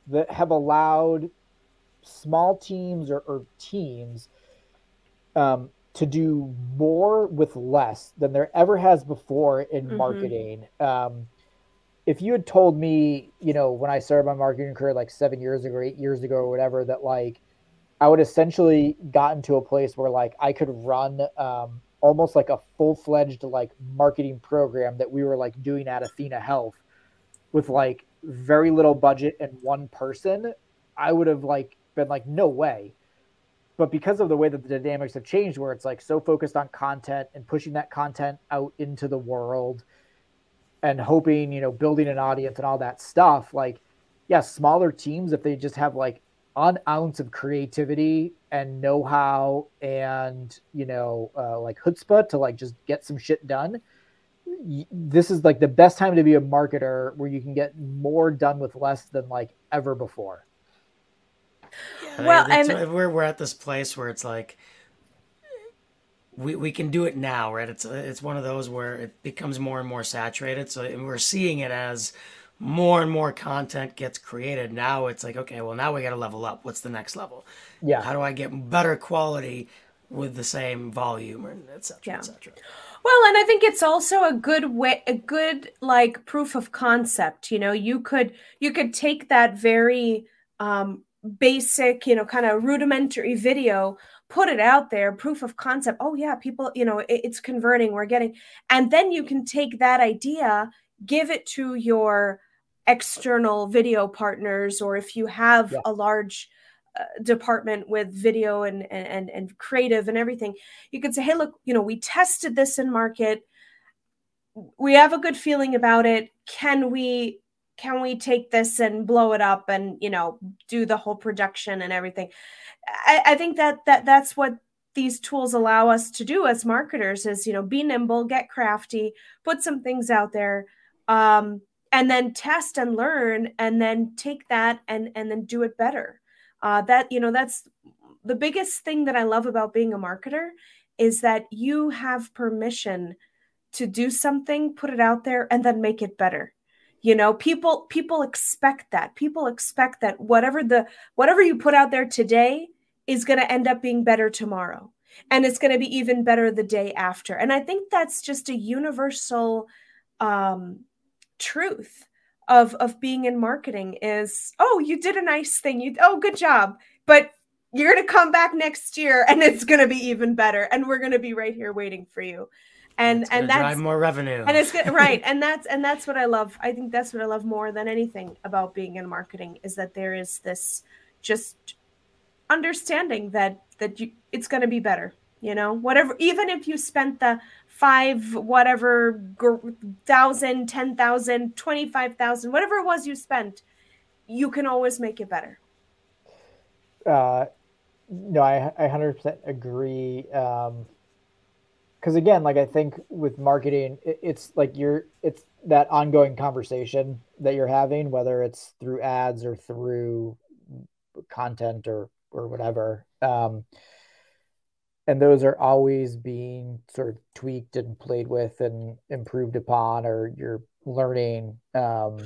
that have allowed small teams or, or teams um, to do more with less than there ever has before in mm-hmm. marketing um, if you had told me you know when i started my marketing career like seven years ago eight years ago or whatever that like I would essentially gotten to a place where like I could run um, almost like a full fledged like marketing program that we were like doing at Athena Health with like very little budget and one person. I would have like been like no way. But because of the way that the dynamics have changed, where it's like so focused on content and pushing that content out into the world and hoping, you know, building an audience and all that stuff, like, yeah, smaller teams, if they just have like an ounce of creativity and know-how and you know uh, like chutzpah to like just get some shit done this is like the best time to be a marketer where you can get more done with less than like ever before yeah, well and we're, we're at this place where it's like we, we can do it now right it's it's one of those where it becomes more and more saturated so we're seeing it as more and more content gets created. Now it's like, okay, well, now we got to level up. What's the next level? Yeah. How do I get better quality with the same volume, and et cetera, yeah. et cetera? Well, and I think it's also a good way, a good like proof of concept. You know, you could you could take that very um, basic, you know, kind of rudimentary video, put it out there, proof of concept. Oh yeah, people, you know, it, it's converting. We're getting, and then you can take that idea, give it to your external video partners, or if you have yeah. a large uh, department with video and, and and creative and everything you could say hey look you know we tested this in market we have a good feeling about it can we can we take this and blow it up and you know do the whole production and everything? I, I think that that that's what these tools allow us to do as marketers is you know be nimble get crafty put some things out there um, and then test and learn and then take that and and then do it better. Uh, that you know that's the biggest thing that i love about being a marketer is that you have permission to do something put it out there and then make it better you know people people expect that. People expect that whatever the whatever you put out there today is going to end up being better tomorrow and it's going to be even better the day after. And i think that's just a universal um, truth of of being in marketing is oh you did a nice thing. You oh good job but you're going to come back next year and it's going to be even better and we're going to be right here waiting for you and and that's drive more revenue. and it's good right and that's and that's what i love. I think that's what i love more than anything about being in marketing is that there is this just understanding that that you it's going to be better you know? Whatever even if you spent the five whatever thousand ten thousand twenty five thousand whatever it was you spent you can always make it better. Uh no i i 100% agree um because again like i think with marketing it's like you're it's that ongoing conversation that you're having whether it's through ads or through content or or whatever um and those are always being sort of tweaked and played with and improved upon or you're learning um,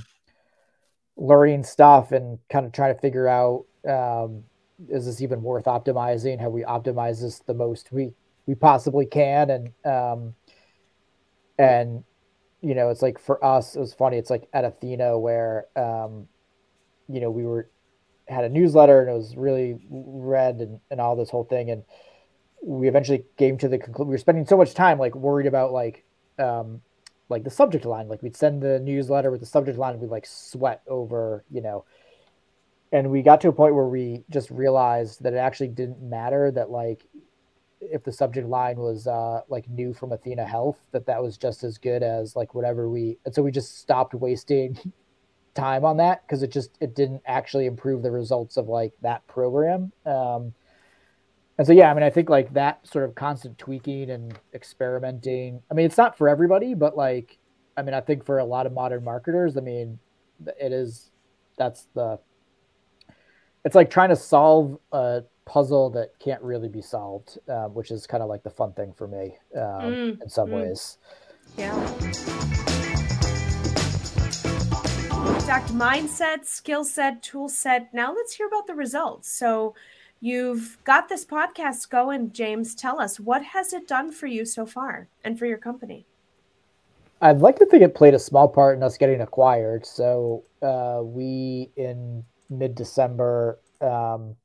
learning stuff and kind of trying to figure out um, is this even worth optimizing? Have we optimized this the most we we possibly can. And um, and you know it's like for us it was funny. It's like at athena where um, you know we were had a newsletter and it was really read and, and all this whole thing. And we eventually came to the conclusion we were spending so much time like worried about like um like the subject line. Like we'd send the newsletter with the subject line and we'd like sweat over you know. And we got to a point where we just realized that it actually didn't matter that like if the subject line was uh like new from athena health that that was just as good as like whatever we and so we just stopped wasting time on that because it just it didn't actually improve the results of like that program um and so yeah i mean i think like that sort of constant tweaking and experimenting i mean it's not for everybody but like i mean i think for a lot of modern marketers i mean it is that's the it's like trying to solve a puzzle that can't really be solved um, which is kind of like the fun thing for me um, mm, in some mm. ways yeah exact mindset skill set tool set now let's hear about the results so You've got this podcast going, James. Tell us, what has it done for you so far and for your company? I'd like to think it played a small part in us getting acquired. So uh, we, in mid December, um,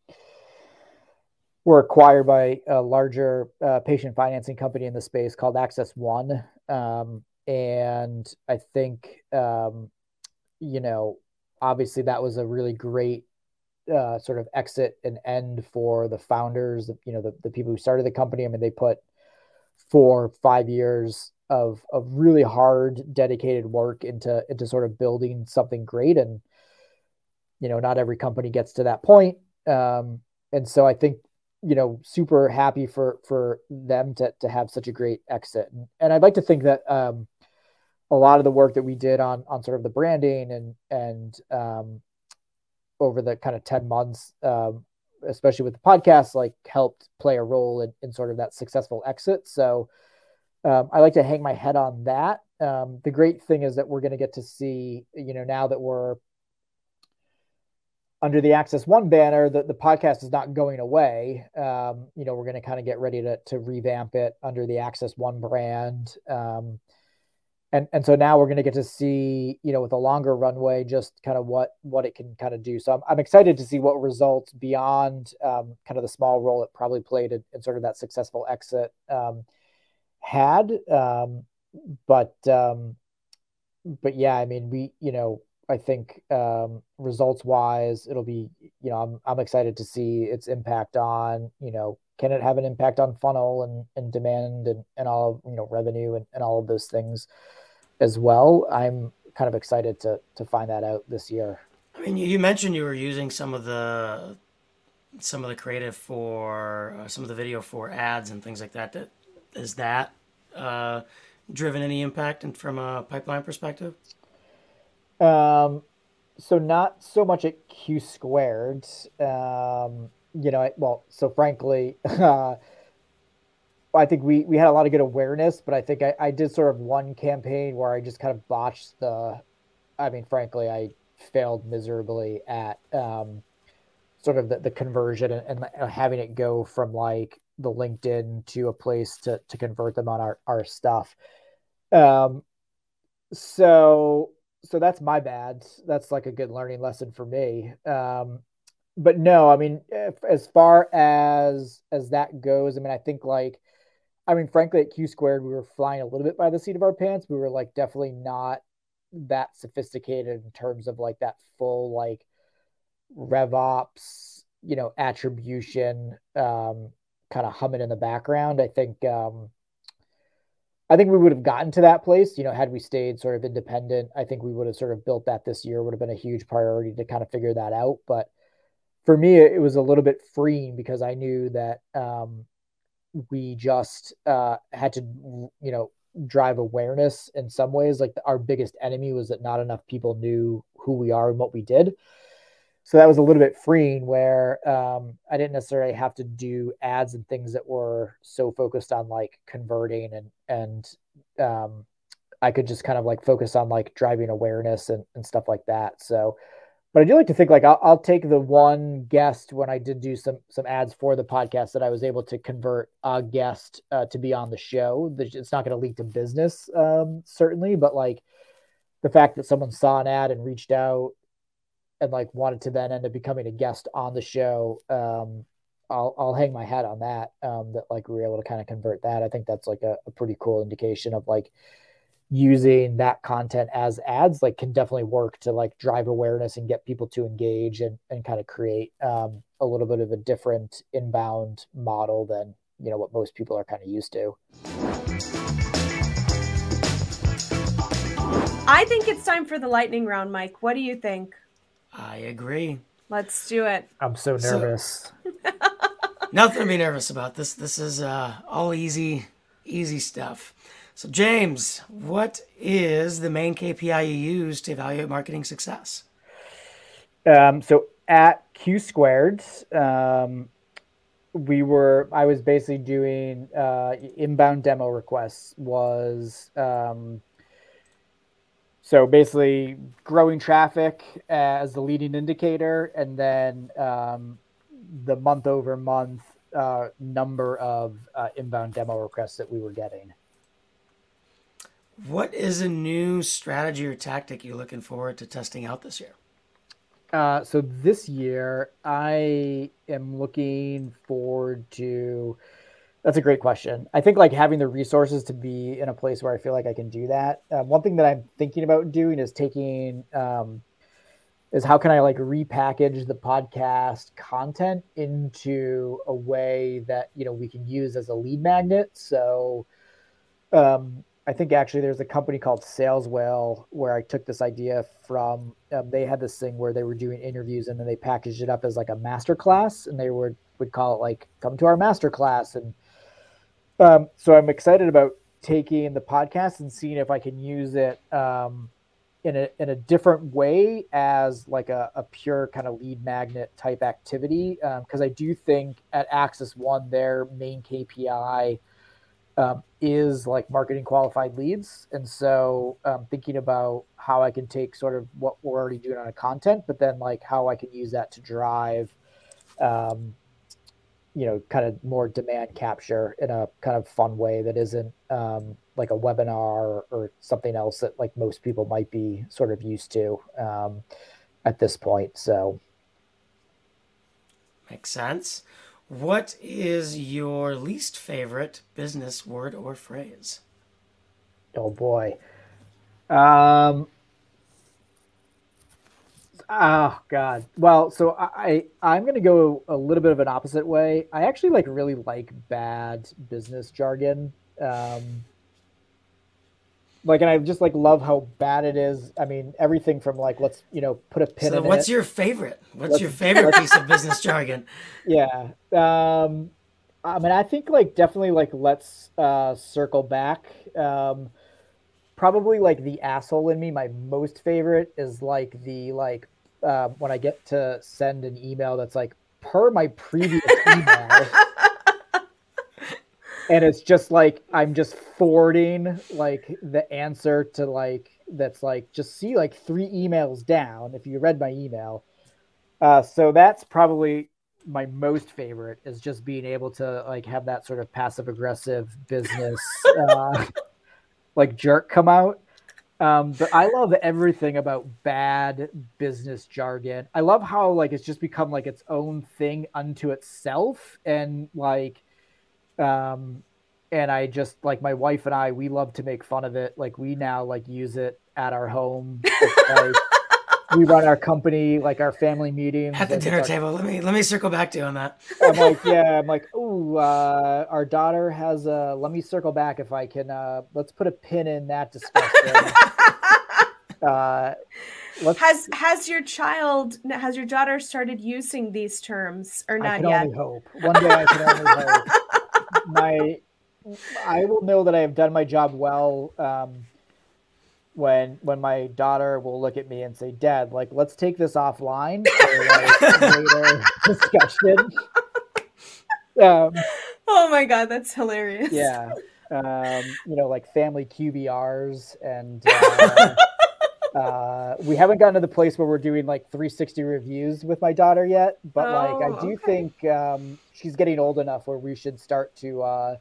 were acquired by a larger uh, patient financing company in the space called Access One. Um, and I think, um, you know, obviously that was a really great uh, sort of exit and end for the founders, you know, the, the people who started the company. I mean, they put four, five years of of really hard, dedicated work into into sort of building something great. And you know, not every company gets to that point. Um, and so I think you know, super happy for for them to to have such a great exit. And, and I'd like to think that um, a lot of the work that we did on on sort of the branding and and um, over the kind of 10 months, um, especially with the podcast, like helped play a role in, in sort of that successful exit. So um, I like to hang my head on that. Um, the great thing is that we're going to get to see, you know, now that we're under the Access One banner, the, the podcast is not going away. Um, you know, we're going to kind of get ready to, to revamp it under the Access One brand. Um, and, and so now we're going to get to see, you know, with a longer runway, just kind of what, what it can kind of do. So I'm, I'm excited to see what results beyond um, kind of the small role it probably played in, in sort of that successful exit um, had. Um, but, um, but yeah, I mean, we, you know, I think um, results wise, it'll be, you know, I'm, I'm excited to see its impact on, you know, can it have an impact on funnel and, and demand and, and all you know, revenue and, and all of those things as well. I'm kind of excited to, to find that out this year. I mean, you mentioned you were using some of the, some of the creative for uh, some of the video for ads and things like that. That is that uh, driven any impact and from a pipeline perspective? Um, so not so much at Q squared. Um, you know, well, so frankly, uh, I think we we had a lot of good awareness, but I think I, I did sort of one campaign where I just kind of botched the. I mean, frankly, I failed miserably at um, sort of the, the conversion and, and having it go from like the LinkedIn to a place to to convert them on our our stuff. Um, so so that's my bad. That's like a good learning lesson for me. Um, but no, I mean, if, as far as as that goes, I mean, I think like, I mean, frankly, at Q squared, we were flying a little bit by the seat of our pants. We were like definitely not that sophisticated in terms of like that full like rev ops, you know, attribution, um, kind of humming in the background. I think um, I think we would have gotten to that place, you know, had we stayed sort of independent. I think we would have sort of built that this year, would have been a huge priority to kind of figure that out. But for me, it was a little bit freeing because I knew that um, we just uh, had to, you know, drive awareness in some ways. Like our biggest enemy was that not enough people knew who we are and what we did so that was a little bit freeing where um, I didn't necessarily have to do ads and things that were so focused on like converting and and um, I could just kind of like focus on like driving awareness and, and stuff like that. So, but I do like to think like I'll, I'll take the one guest when I did do some some ads for the podcast that I was able to convert a guest uh, to be on the show. It's not going to lead to business um, certainly, but like the fact that someone saw an ad and reached out and like wanted to then end up becoming a guest on the show. Um, I'll I'll hang my hat on that. Um, that like we were able to kind of convert that. I think that's like a, a pretty cool indication of like using that content as ads like can definitely work to like drive awareness and get people to engage and, and kind of create um, a little bit of a different inbound model than you know what most people are kind of used to i think it's time for the lightning round mike what do you think I agree. Let's do it. I'm so nervous. So, nothing to be nervous about. This this is uh, all easy, easy stuff. So James, what is the main KPI you use to evaluate marketing success? Um, so at Q squared, um, we were I was basically doing uh, inbound demo requests was um, so basically, growing traffic as the leading indicator, and then um, the month over month uh, number of uh, inbound demo requests that we were getting. What is a new strategy or tactic you're looking forward to testing out this year? Uh, so this year, I am looking forward to that's a great question. I think like having the resources to be in a place where I feel like I can do that. Um, one thing that I'm thinking about doing is taking um, is how can I like repackage the podcast content into a way that you know we can use as a lead magnet. So um, I think actually there's a company called Saleswell where I took this idea from. Um, they had this thing where they were doing interviews and then they packaged it up as like a master class and they would would call it like come to our master class and um, so I'm excited about taking the podcast and seeing if I can use it um, in a in a different way as like a, a pure kind of lead magnet type activity. Because um, I do think at Access One, their main KPI um, is like marketing qualified leads. And so um, thinking about how I can take sort of what we're already doing on a content, but then like how I can use that to drive, um, you know, kind of more demand capture in a kind of fun way that isn't um, like a webinar or, or, something else that like most people might be sort of used to um, at this point. So makes sense. What is your least favorite business word or phrase? Oh boy. Um Oh God. Well, so I I'm gonna go a little bit of an opposite way. I actually like really like bad business jargon. Um, like and i just like love how bad it is i mean everything from like let's you know put a pin so what's it. your favorite what's let's, your favorite piece of business jargon yeah um i mean i think like definitely like let's uh circle back um probably like the asshole in me my most favorite is like the like uh, when i get to send an email that's like per my previous email and it's just like I'm just forwarding like the answer to like that's like just see like three emails down if you read my email. Uh, so that's probably my most favorite is just being able to like have that sort of passive aggressive business uh, like jerk come out. Um, but I love everything about bad business jargon. I love how like it's just become like its own thing unto itself, and like um, and I just like my wife and I, we love to make fun of it. Like we now like use it at our home. like, we run our company, like our family meetings at the dinner our, table. Let me let me circle back to you on that. I'm like, yeah, I'm like, oh, uh, our daughter has a. Let me circle back if I can. Uh, let's put a pin in that discussion. uh, has has your child has your daughter started using these terms or not I can yet? Only hope. One day I can only hope. My I will know that I have done my job well um, when when my daughter will look at me and say, "Dad, like, let's take this offline for like later discussion." Um, oh my god, that's hilarious! Yeah, um, you know, like family QBRs, and uh, uh, we haven't gotten to the place where we're doing like 360 reviews with my daughter yet. But oh, like, I do okay. think um, she's getting old enough where we should start to. Uh,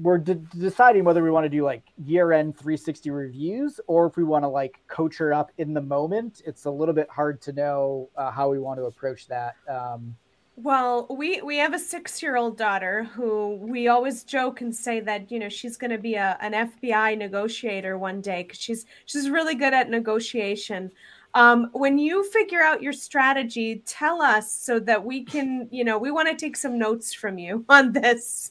we're de- deciding whether we want to do like year end 360 reviews or if we want to like coach her up in the moment. It's a little bit hard to know uh, how we want to approach that. Um, well, we we have a six year old daughter who we always joke and say that you know she's going to be a an FBI negotiator one day because she's she's really good at negotiation. Um, when you figure out your strategy, tell us so that we can, you know, we want to take some notes from you on this.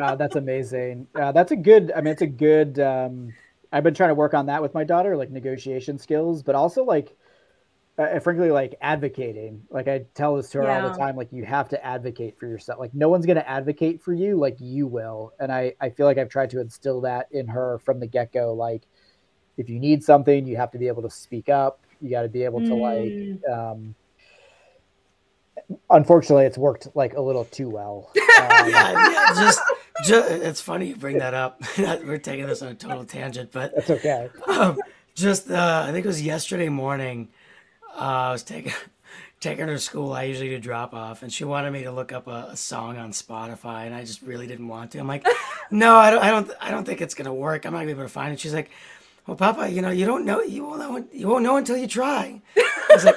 uh, that's amazing. Uh, that's a good, I mean, it's a good, um, I've been trying to work on that with my daughter, like negotiation skills, but also like, uh, frankly, like advocating. Like I tell this to her yeah. all the time, like you have to advocate for yourself. Like no one's going to advocate for you like you will. And I, I feel like I've tried to instill that in her from the get go. Like if you need something, you have to be able to speak up you got to be able to mm. like um unfortunately it's worked like a little too well. Um, yeah, yeah, just, just it's funny you bring that up we're taking this on a total tangent but that's okay. um, just uh, i think it was yesterday morning uh, i was taking taking her to school i usually do drop off and she wanted me to look up a, a, song on spotify and i just really didn't want to. I'm like no i don't i don't i don't think it's gonna work. I'm not gonna be able to find it. She's like well, Papa, you know, you don't know, you won't know, you won't know until you try. I was like,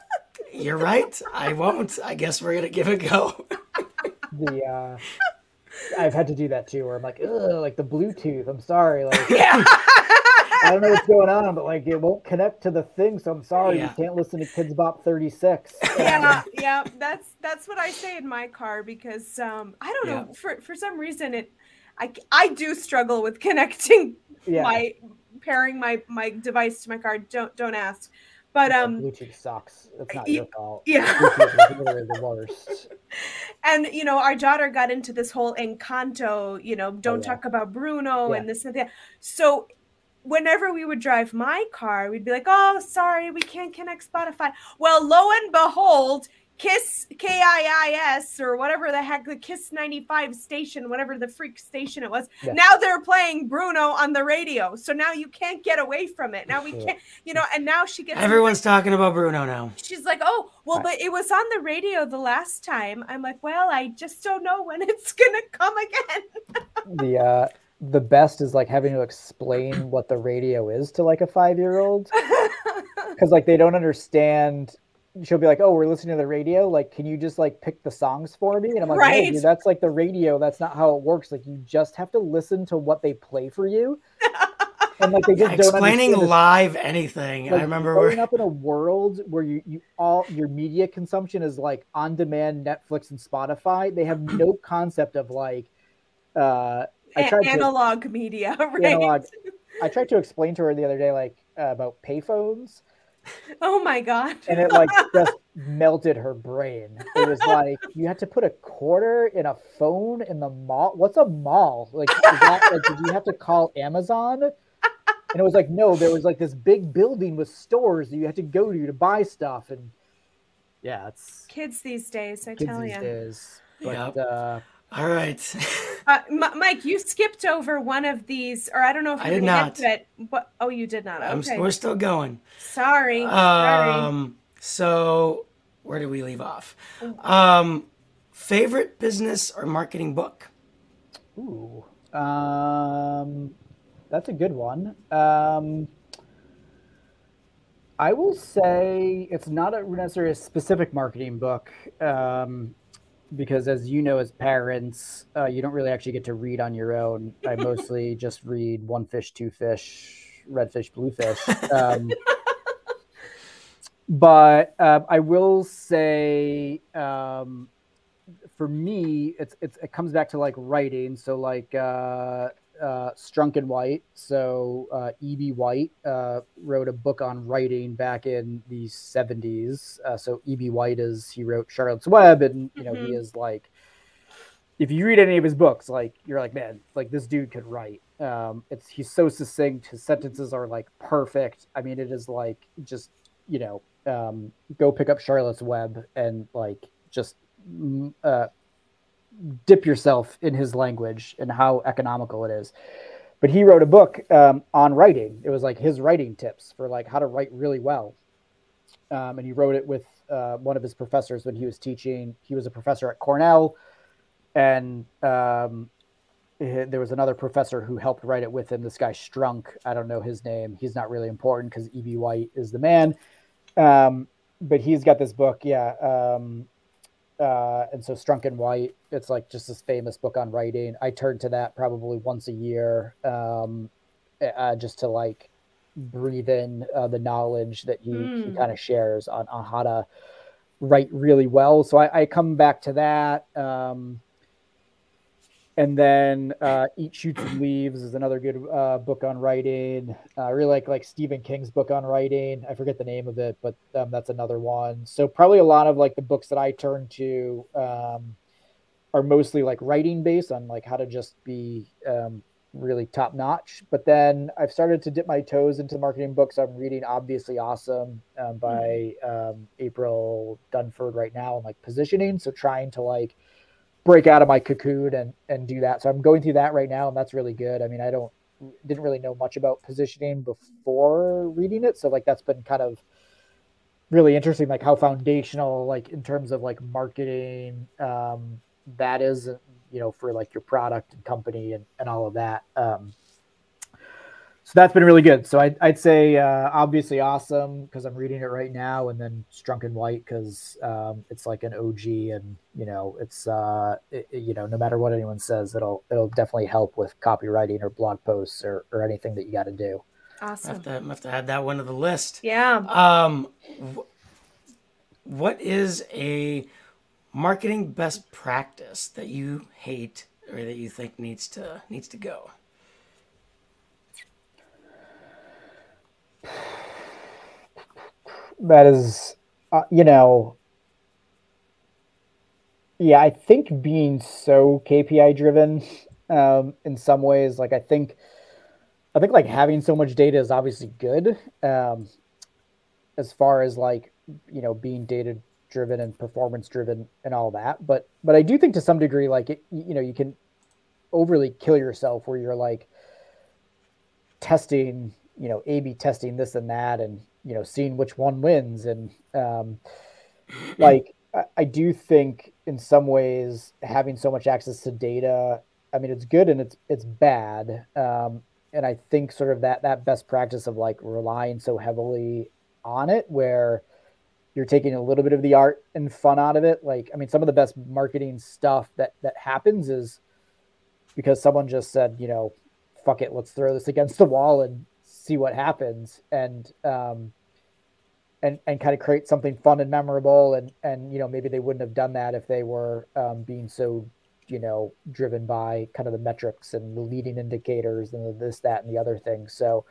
you're right. I won't. I guess we're gonna give it a go. the uh, I've had to do that too, where I'm like, ugh, like the Bluetooth. I'm sorry, like, yeah. I don't know what's going on, but like it won't connect to the thing, so I'm sorry yeah. you can't listen to Kidz Bop 36. Yeah, yeah, that's that's what I say in my car because um, I don't yeah. know for for some reason it, I I do struggle with connecting yeah. my pairing my my device to my car. Don't don't ask. But um, Bluetooth sucks. It's not your fault. Yeah, the worst. And you know, our daughter got into this whole Encanto. You know, don't oh, yeah. talk about Bruno yeah. and this and that. So whenever we would drive my car, we'd be like, "Oh, sorry, we can't connect Spotify." Well, lo and behold, Kiss KIIS or whatever the heck the Kiss 95 station, whatever the freak station it was. Yeah. Now they're playing Bruno on the radio. So now you can't get away from it. Now we can't, you know, and now she gets Everyone's talking about Bruno now. She's like, "Oh, well, but it was on the radio the last time." I'm like, "Well, I just don't know when it's going to come again." the uh the best is like having to explain what the radio is to like a 5-year-old. Cuz like they don't understand she'll be like, "Oh, we're listening to the radio. Like, can you just like pick the songs for me?" And I'm like, right. dude, that's like the radio. That's not how it works. Like, you just have to listen to what they play for you." And like they just explaining live anything. Like, I remember growing up in a world where you you all your media consumption is like on demand Netflix and Spotify. They have no concept of like uh I tried analog to, media, right? Analog. I tried to explain to her the other day like uh, about payphones Oh my god! and it like just melted her brain. It was like you had to put a quarter in a phone in the mall. What's a mall? Like, that, like did you have to call Amazon? And it was like, no, there was like this big building with stores that you had to go to to buy stuff. And yeah, it's kids these days. I tell you. Days. But yep. uh, all right. uh, M- Mike, you skipped over one of these, or I don't know if you I did not. It, but oh, you did not. Okay. I'm, we're still going. Sorry. Um. Sorry. So where did we leave off? Um, favorite business or marketing book? Ooh. Um, that's a good one. Um. I will say it's not a necessarily a specific marketing book. Um, because as you know as parents uh, you don't really actually get to read on your own. I mostly just read one fish two fish red fish blue fish. Um, but uh, i will say um, for me it's, it's it comes back to like writing. So like uh, uh, Strunk and White. So uh, E.B. White uh, wrote a book on writing back in the 70s. Uh, so E.B. White is he wrote Charlotte's Web, and you know mm-hmm. he is like, if you read any of his books, like you're like, man, like this dude could write. Um, it's he's so succinct. His sentences are like perfect. I mean, it is like just you know, um, go pick up Charlotte's Web and like just mm, uh, dip yourself in his language and how economical it is. But he wrote a book um, on writing. It was like his writing tips for like how to write really well. Um, and he wrote it with uh, one of his professors when he was teaching. He was a professor at Cornell, and um, there was another professor who helped write it with him. This guy Strunk, I don't know his name. He's not really important because E.B. White is the man. Um, but he's got this book, yeah, um, uh, and so Strunk and White, it's like just this famous book on writing. I turn to that probably once a year, um, uh, just to like breathe in uh, the knowledge that he, mm. he hmm. kind of shares on, on how to write really well. So I, I come back to that. Um, and then uh, Eat Shoots and Leaves is another good uh, book on writing. Uh, I really like like Stephen King's book on writing. I forget the name of it, but um, that's another one. So probably a lot of like the books that I turn to um, are mostly like writing based on like how to just be um, really top notch. But then I've started to dip my toes into marketing books. I'm reading Obviously Awesome um, by um, April Dunford right now. I'm like positioning, so trying to like break out of my cocoon and and do that. So I'm going through that right now, and that's really good. I mean, I don't didn't really know much about positioning before reading it, so like that's been kind of really interesting, like how foundational, like in terms of like marketing, um, that is, you know, for like your product and company and and all of that. Um, so that's been really good. So I'd, I'd say uh, obviously awesome because I'm reading it right now, and then Strunk and White because um, it's like an OG, and you know it's uh, it, you know no matter what anyone says, it'll it'll definitely help with copywriting or blog posts or, or anything that you got to do. Awesome. I have, to, I have to add that one to the list. Yeah. Um, wh- what is a marketing best practice that you hate or that you think needs to needs to go? That is, uh, you know, yeah, I think being so KPI driven um, in some ways, like I think, I think like having so much data is obviously good. Um, as far as like, you know, being data driven and performance driven and all that. But but I do think to some degree, like it, you know, you can overly kill yourself where you're like testing, you know, A/B testing this and that, and you know, seeing which one wins. And um, like I, I do think in some ways having so much access to data, I mean, it's good and it's it's bad. Um, and I think sort of that that best practice of like relying so heavily on it, where you're taking a little bit of the art and fun out of it. Like, I mean, some of the best marketing stuff that that happens is because someone just said, you know, fuck it, let's throw this against the wall and see what happens, and um, and and kind of create something fun and memorable, and and you know maybe they wouldn't have done that if they were um, being so you know driven by kind of the metrics and the leading indicators and this that and the other things. So.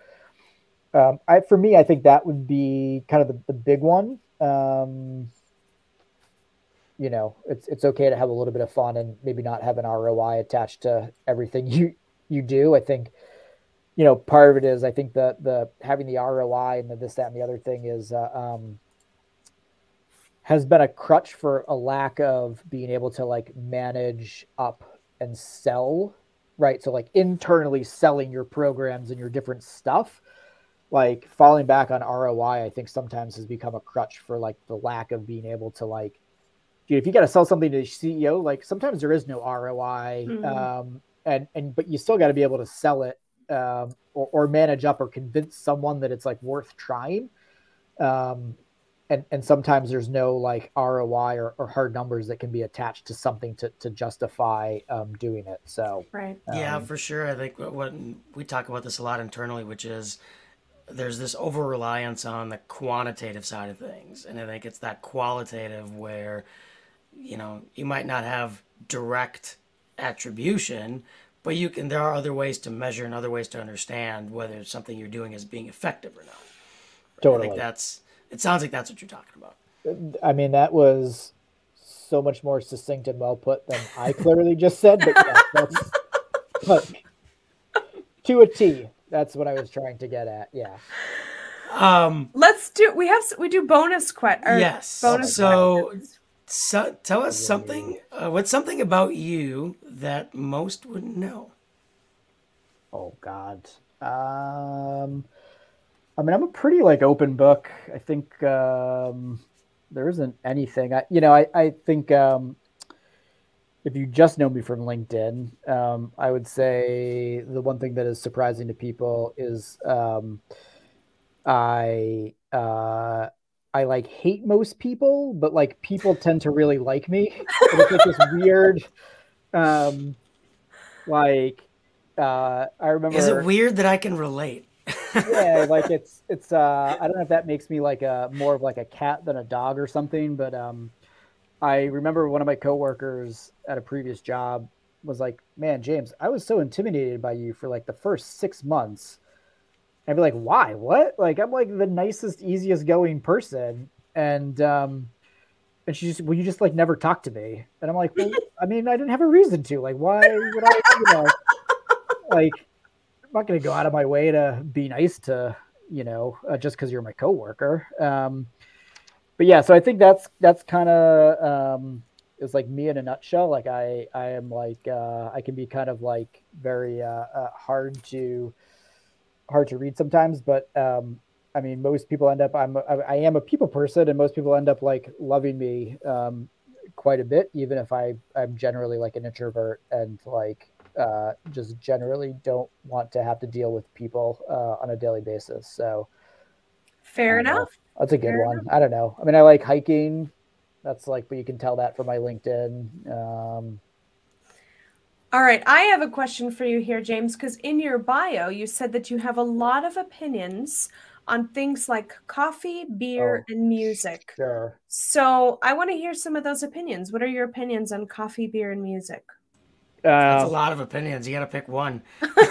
Um, I, for me, I think that would be kind of the, the big one. Um, you know, it's it's okay to have a little bit of fun and maybe not have an ROI attached to everything you you do. I think, you know, part of it is I think the the having the ROI and the this that and the other thing is uh, um, has been a crutch for a lack of being able to like manage up and sell, right? So like internally selling your programs and your different stuff like falling back on ROI, I think sometimes has become a crutch for like the lack of being able to like, dude, if you got to sell something to the CEO, like sometimes there is no ROI, mm-hmm. um, and and but you still got to be able to sell it um, or, or manage up or convince someone that it's like worth trying. Um, and and sometimes there's no like ROI or, or hard numbers that can be attached to something to to justify um, doing it. So right, yeah, for sure. I think what we talk about this a lot internally, which is there's this over reliance on the quantitative side of things. And I think it's that qualitative where, you know, you might not have direct attribution, but you can, there are other ways to measure and other ways to understand whether something you're doing is being effective or not. Totally. I think that's, it sounds like that's what you're talking about. I mean, that was so much more succinct and well put than I clearly just said, but yeah, that's, but to a T. That's what I was trying to get at. Yeah. Um, Let's do. We have we do bonus question. Yes. Bonus. So, so tell us something. Uh, what's something about you that most wouldn't know? Oh God. Um, I mean, I'm a pretty like open book. I think um, there isn't anything. I, you know, I I think um, if you just know me from LinkedIn, um, I would say the one thing that is surprising to people is um, I uh, I like hate most people, but like people tend to really like me. it's like this weird, um, like uh, I remember. Is it weird that I can relate? yeah, like it's it's uh, I don't know if that makes me like a more of like a cat than a dog or something, but um, I remember one of my coworkers at a previous job was like, "Man, James, I was so intimidated by you for like the first six months." I'd be like, "Why? What? Like, I'm like the nicest, easiest going person." And um, and she just, "Well, you just like never talk to me." And I'm like, "Well, I mean, I didn't have a reason to. Like, why would I? You know, like, I'm not going to go out of my way to be nice to you know uh, just because you're my coworker." Um, but yeah, so I think that's that's kind of um, is like me in a nutshell. Like I I am like uh, I can be kind of like very uh, uh, hard to hard to read sometimes, but um, I mean most people end up I'm I am a people person, and most people end up like loving me um, quite a bit, even if I I'm generally like an introvert and like uh, just generally don't want to have to deal with people uh, on a daily basis. So fair enough. That's a good one. I don't know. I mean, I like hiking. That's like, but you can tell that from my LinkedIn. Um, all right. I have a question for you here, James, because in your bio, you said that you have a lot of opinions on things like coffee, beer, oh, and music. Sure. So I want to hear some of those opinions. What are your opinions on coffee, beer, and music? Uh, That's a lot of opinions. You got to pick one.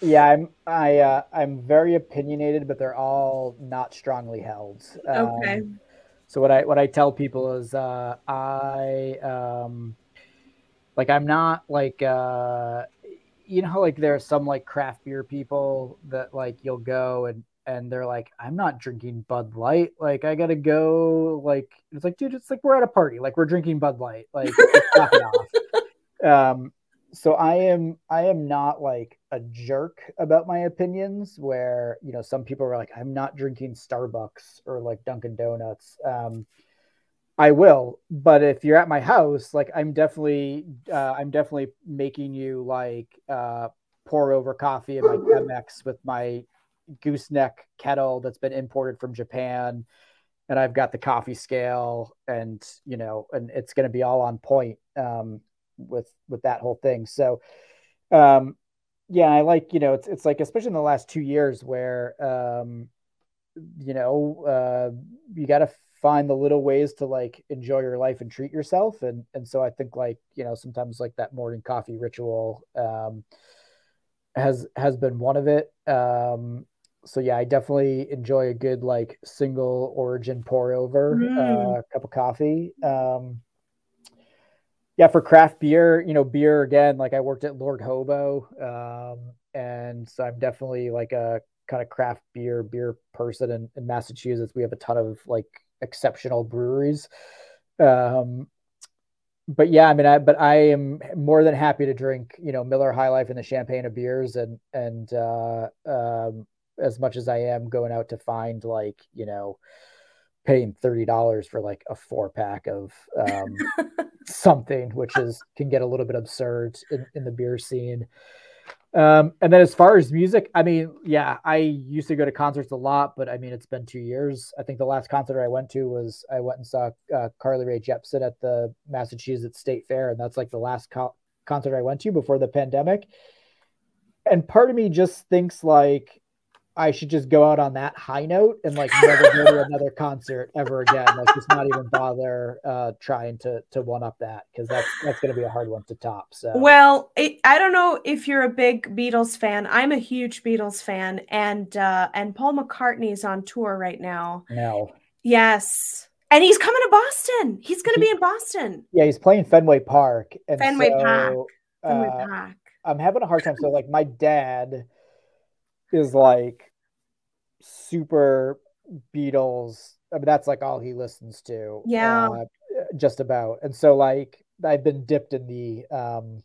Yeah, I'm I uh, I'm very opinionated, but they're all not strongly held. Um, okay. So what I what I tell people is uh, I um, like I'm not like uh, you know like there are some like craft beer people that like you'll go and and they're like, I'm not drinking Bud Light. Like, I gotta go. Like, it's like, dude, it's like we're at a party. Like, we're drinking Bud Light. Like, knock it off. Um, so I am, I am not like a jerk about my opinions. Where you know, some people are like, I'm not drinking Starbucks or like Dunkin' Donuts. Um, I will, but if you're at my house, like I'm definitely, uh, I'm definitely making you like uh, pour over coffee in my Chemex with my gooseneck kettle that's been imported from Japan. And I've got the coffee scale and, you know, and it's going to be all on point um, with, with that whole thing. So, um, yeah, I like, you know, it's, it's like, especially in the last two years where, um, you know, uh, you got to find the little ways to like enjoy your life and treat yourself. And, and so I think like, you know, sometimes like that morning coffee ritual, um, has, has been one of it. Um, so yeah, I definitely enjoy a good like single origin pour over mm. uh, cup of coffee. Um, yeah, for craft beer, you know, beer again. Like I worked at Lord Hobo, um, and so I'm definitely like a kind of craft beer beer person. In, in Massachusetts, we have a ton of like exceptional breweries. Um, but yeah, I mean, I but I am more than happy to drink, you know, Miller High Life and the champagne of beers, and and uh, um, as much as I am going out to find like, you know, paying $30 for like a four pack of um, something, which is can get a little bit absurd in, in the beer scene. Um, and then as far as music, I mean, yeah, I used to go to concerts a lot, but I mean, it's been two years. I think the last concert I went to was I went and saw uh, Carly Rae Jepsen at the Massachusetts State Fair, and that's like the last co- concert I went to before the pandemic. And part of me just thinks like I should just go out on that high note and like never go to another concert ever again. Like just not even bother uh, trying to to one up that because that's that's going to be a hard one to top. So well, it, I don't know if you're a big Beatles fan. I'm a huge Beatles fan, and uh, and Paul McCartney's on tour right now. No. Yes. And he's coming to Boston. He's going to be in Boston. Yeah, he's playing Fenway Park. And Fenway so, Park. Fenway uh, Park. I'm having a hard time. So, like, my dad is like super Beatles. I mean, that's like all he listens to. Yeah. Uh, just about. And so like I've been dipped in the um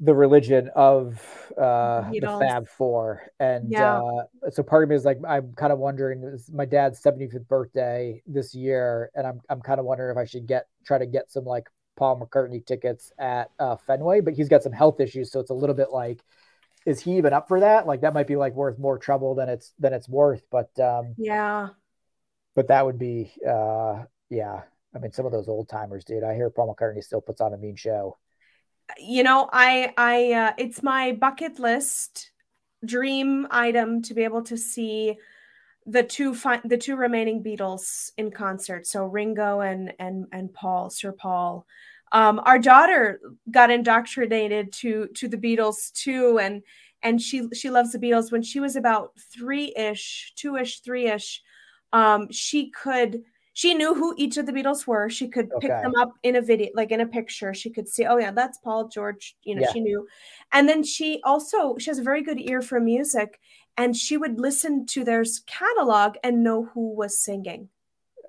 the religion of uh the Fab Four. And yeah. uh so part of me is like I'm kind of wondering it's my dad's 75th birthday this year, and I'm I'm kind of wondering if I should get try to get some like Paul McCartney tickets at uh Fenway, but he's got some health issues, so it's a little bit like is he even up for that? Like that might be like worth more trouble than it's than it's worth. But um, yeah, but that would be uh, yeah. I mean, some of those old timers, dude. I hear Paul McCartney still puts on a mean show. You know, I I uh, it's my bucket list dream item to be able to see the two fi- the two remaining Beatles in concert. So Ringo and and and Paul, Sir Paul um, our daughter got indoctrinated to to the Beatles too, and and she she loves the Beatles. When she was about three ish, two ish, three ish, um, she could she knew who each of the Beatles were. She could okay. pick them up in a video, like in a picture. She could see, oh yeah, that's Paul George. You know, yeah. she knew. And then she also she has a very good ear for music, and she would listen to their catalog and know who was singing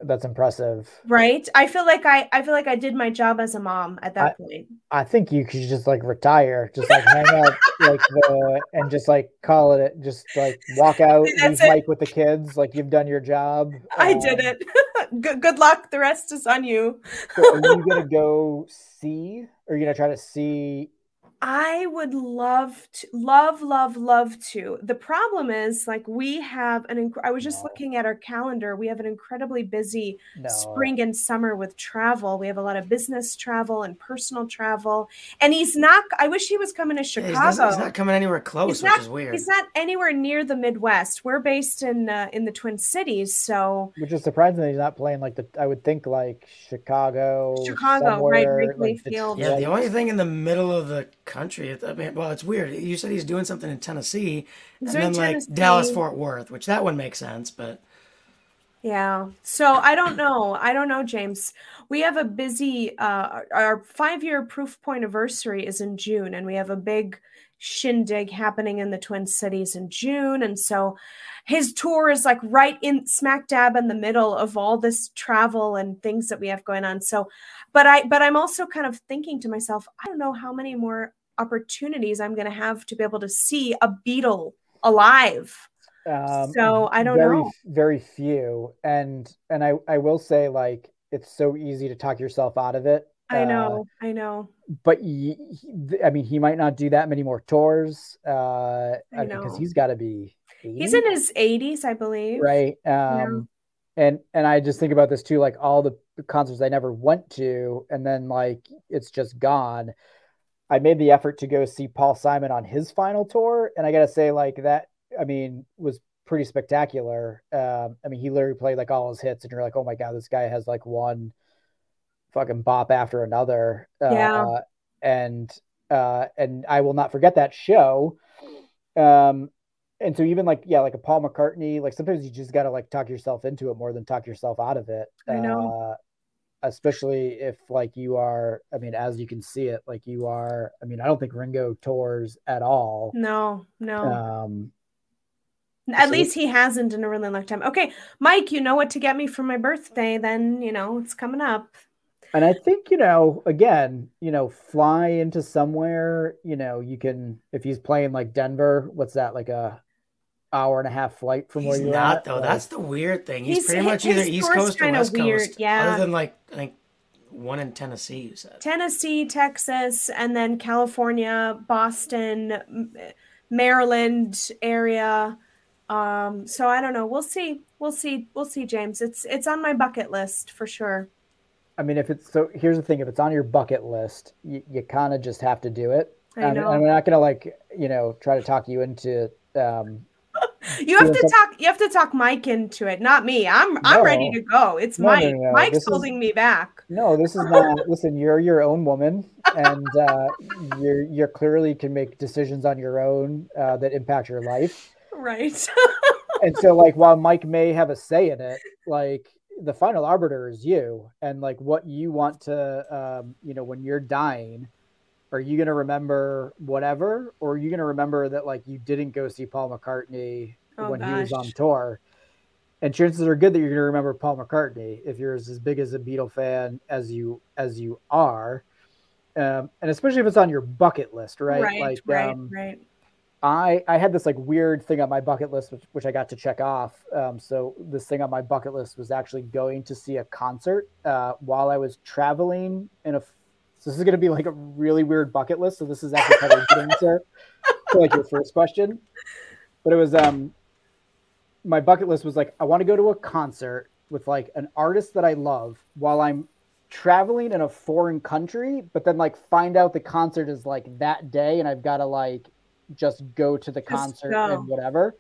that's impressive. Right? I feel like i i feel like i did my job as a mom at that I, point. I think you could just like retire just like hang out like the and just like call it just like walk out leave mike with the kids like you've done your job. I um, did it. Good, good luck. The rest is on you. So are you gonna go see? Or are you gonna try to see I would love to, love, love, love to. The problem is, like, we have an. Inc- I was just no. looking at our calendar. We have an incredibly busy no. spring and summer with travel. We have a lot of business travel and personal travel. And he's not. I wish he was coming to Chicago. Yeah, he's, not, he's, not, coming anywhere close, he's which not, is weird. He's not anywhere near the Midwest. We're based in uh, in the Twin Cities, so which is surprising that he's not playing like the. I would think like Chicago, Chicago, right? Wrigley like Field. Yeah, the only thing in the middle of the country. I mean, well, it's weird. You said he's doing something in Tennessee, and then Tennessee. like Dallas Fort Worth, which that one makes sense, but yeah. So I don't know. I don't know, James. We have a busy. Uh, our five year Proofpoint anniversary is in June, and we have a big shindig happening in the Twin Cities in June. And so his tour is like right in smack dab in the middle of all this travel and things that we have going on. So, but I, but I'm also kind of thinking to myself, I don't know how many more opportunities I'm going to have to be able to see a Beatle alive. Um, so I don't very, know. Very few. And, and I, I will say like, it's so easy to talk yourself out of it I know, uh, I know. But he, he, I mean, he might not do that many more tours uh, because he's got to be. 80? He's in his 80s, I believe. Right. Um, yeah. And and I just think about this too, like all the concerts I never went to, and then like it's just gone. I made the effort to go see Paul Simon on his final tour, and I gotta say, like that, I mean, was pretty spectacular. Um, I mean, he literally played like all his hits, and you're like, oh my god, this guy has like one fucking bop after another. Yeah. Uh, and uh, and I will not forget that show. Um, and so even like yeah, like a Paul McCartney, like sometimes you just gotta like talk yourself into it more than talk yourself out of it. I know. Uh, especially if like you are, I mean, as you can see it, like you are. I mean, I don't think Ringo tours at all. No, no. Um, at so, least he hasn't in a really long time. Okay, Mike, you know what to get me for my birthday. Then you know it's coming up and I think you know, again, you know, fly into somewhere. You know, you can if he's playing like Denver. What's that like a hour and a half flight from he's where you're not at? though. Like, That's the weird thing. He's, he's pretty much either East Coast or West weird, Coast. Yeah. Other than like I think one in Tennessee. You said Tennessee, Texas, and then California, Boston, Maryland area. Um, so I don't know. We'll see. We'll see. We'll see, James. It's it's on my bucket list for sure. I mean, if it's so, here's the thing: if it's on your bucket list, you, you kind of just have to do it. I know. I'm not gonna like you know try to talk you into. Um, you have to talk. You have to talk Mike into it, not me. I'm no. I'm ready to go. It's no, Mike. No, Mike's this holding is, me back. No, this is not. listen, you're your own woman, and uh, you're you're clearly can make decisions on your own uh, that impact your life. Right. and so, like, while Mike may have a say in it, like the final arbiter is you and like what you want to um, you know when you're dying are you going to remember whatever or are you going to remember that like you didn't go see paul mccartney oh, when gosh. he was on tour and chances are good that you're going to remember paul mccartney if you're as, as big as a beatle fan as you as you are um, and especially if it's on your bucket list right right like right, um, right I I had this like weird thing on my bucket list, which, which I got to check off. Um, so this thing on my bucket list was actually going to see a concert uh, while I was traveling in a. So this is going to be like a really weird bucket list. So this is actually kind of getting to, to like your first question, but it was um. My bucket list was like I want to go to a concert with like an artist that I love while I'm traveling in a foreign country, but then like find out the concert is like that day, and I've got to like just go to the just concert go. and whatever.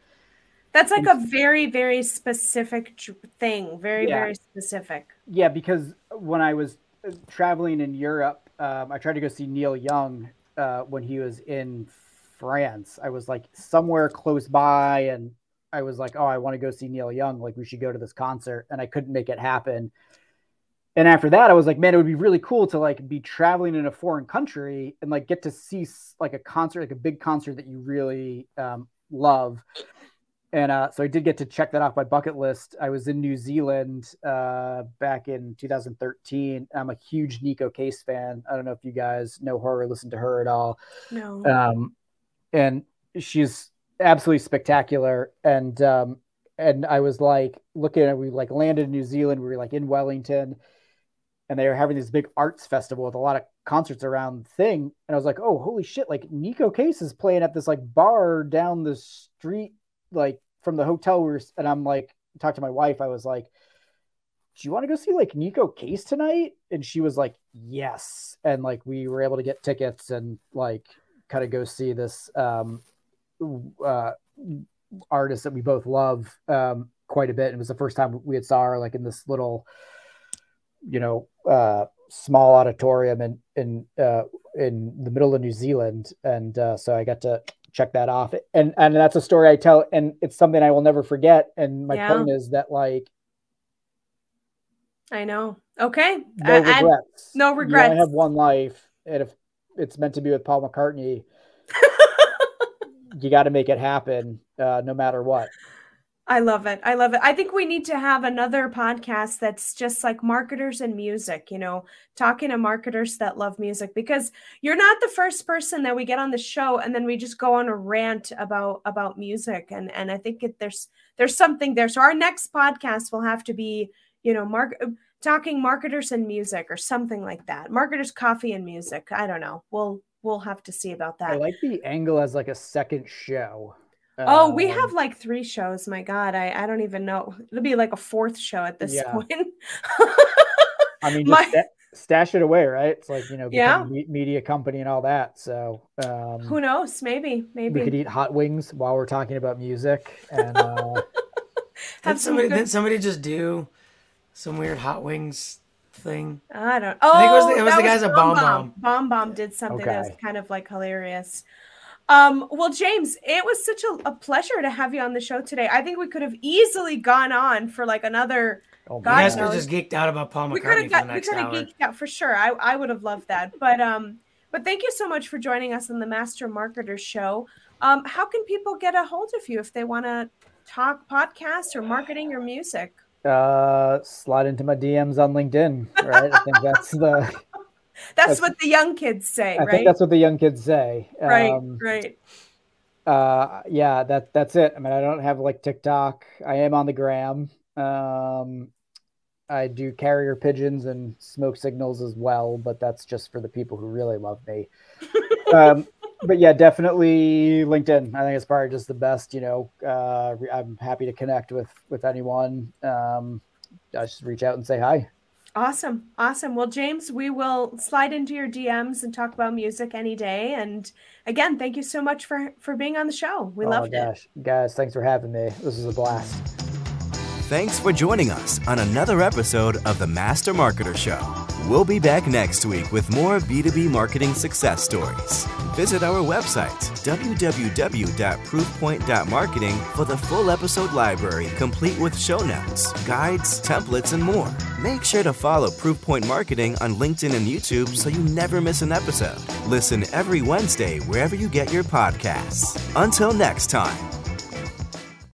That's like and, a very, very specific thing. Very, yeah. very specific. Yeah, because when I was uh, traveling in Europe, um, I tried to go see Neil Young uh, when he was in France. I was like somewhere close by, and I was like, "Oh, I want to go see Neil Young. Like, we should go to this concert," and I couldn't make it happen and after that i was like man it would be really cool to like be traveling in a foreign country and like get to see like a concert like a big concert that you really um, love and uh, so i did get to check that off my bucket list. I was in new zealand uh, back in 2013 i'm a huge Neko case fan. I don't know if you guys know her or listen to her at all. No. Um, and she's absolutely spectacular. And um, and i was like looking at we like landed in new zealand. We were like in wellington. And they were having this big arts festival with a lot of concerts around the thing. And I was like, oh, holy shit, like Neko Case is playing at this like bar down the street, like from the hotel. We were, and I'm like, talked to my wife. I was like, do you want to go see like Neko Case tonight? And she was like, yes. And like we were able to get tickets and like kind of go see this um, uh, artist that we both love um, quite a bit. And it was the first time we had saw her like in this little you know, uh, small auditorium in in uh, in the middle of New Zealand, and uh, so I got to check that off. And and that's a story I tell, and it's something I will never forget. And my yeah. point is that like, I know. Okay, no I, regrets. I, no regrets. I have one life, and if it's meant to be with Paul McCartney. you got to make it happen uh, no matter what. I love it. I love it. I think we need to have another podcast that's just like marketers and music, you know, talking to marketers that love music because you're not the first person that we get on the show and then we just go on a rant about about music and and I think it, there's there's something there. So our next podcast will have to be, you know, mark talking marketers and music or something like that. Marketers coffee and music. I don't know. We'll we'll have to see about that. I like the angle as like a second show. Oh, we um, have like three shows. My God, I, I don't even know. It'll be like a fourth show at this yeah. point. I mean, My... st- stash it away, right? It's like you know, yeah, media company and all that. So um, who knows? Maybe, maybe we could eat hot wings while we're talking about music. And uh, did somebody good... did somebody just do some weird hot wings thing? I don't. Oh, I think it was the, it was the guys at BombBomb. Bomb Bomb did something okay. that was kind of like hilarious. Um, well, James, it was such a, a, pleasure to have you on the show today. I think we could have easily gone on for like another. Oh, God you guys could just geeked out about Paul McCartney we could have got, We could have geeked out for sure. I, I would have loved that. But um, but thank you so much for joining us on the Master Marketer Show. Um, how can people get a hold of you if they want to talk podcast or marketing your music? Uh, slide into my DMs on LinkedIn. Right, I think that's the that's, that's, what the young kids say, I right? think that's what the young kids say. Right, um, right. Uh, yeah, that that's it. I mean, I don't have like TikTok. I am on the gram. Um, I do carrier pigeons and smoke signals as well, but that's just for the people who really love me. um, but yeah, definitely LinkedIn. I think it's probably just the best. You know, uh, I'm happy to connect with with anyone. Um, I just reach out and say hi. Awesome. Awesome. Well, James, we will slide into your DMs and talk about music any day. And again, thank you so much for for being on the show. We love you. oh, gosh. it. Guys, thanks for having me. This was a blast. Thanks for joining us on another episode of the Master Marketer Show. We'll be back next week with more B2B marketing success stories. Visit our website, www.proofpoint.marketing, for the full episode library, complete with show notes, guides, templates, and more. Make sure to follow Proofpoint Marketing on LinkedIn and YouTube so you never miss an episode. Listen every Wednesday wherever you get your podcasts. Until next time.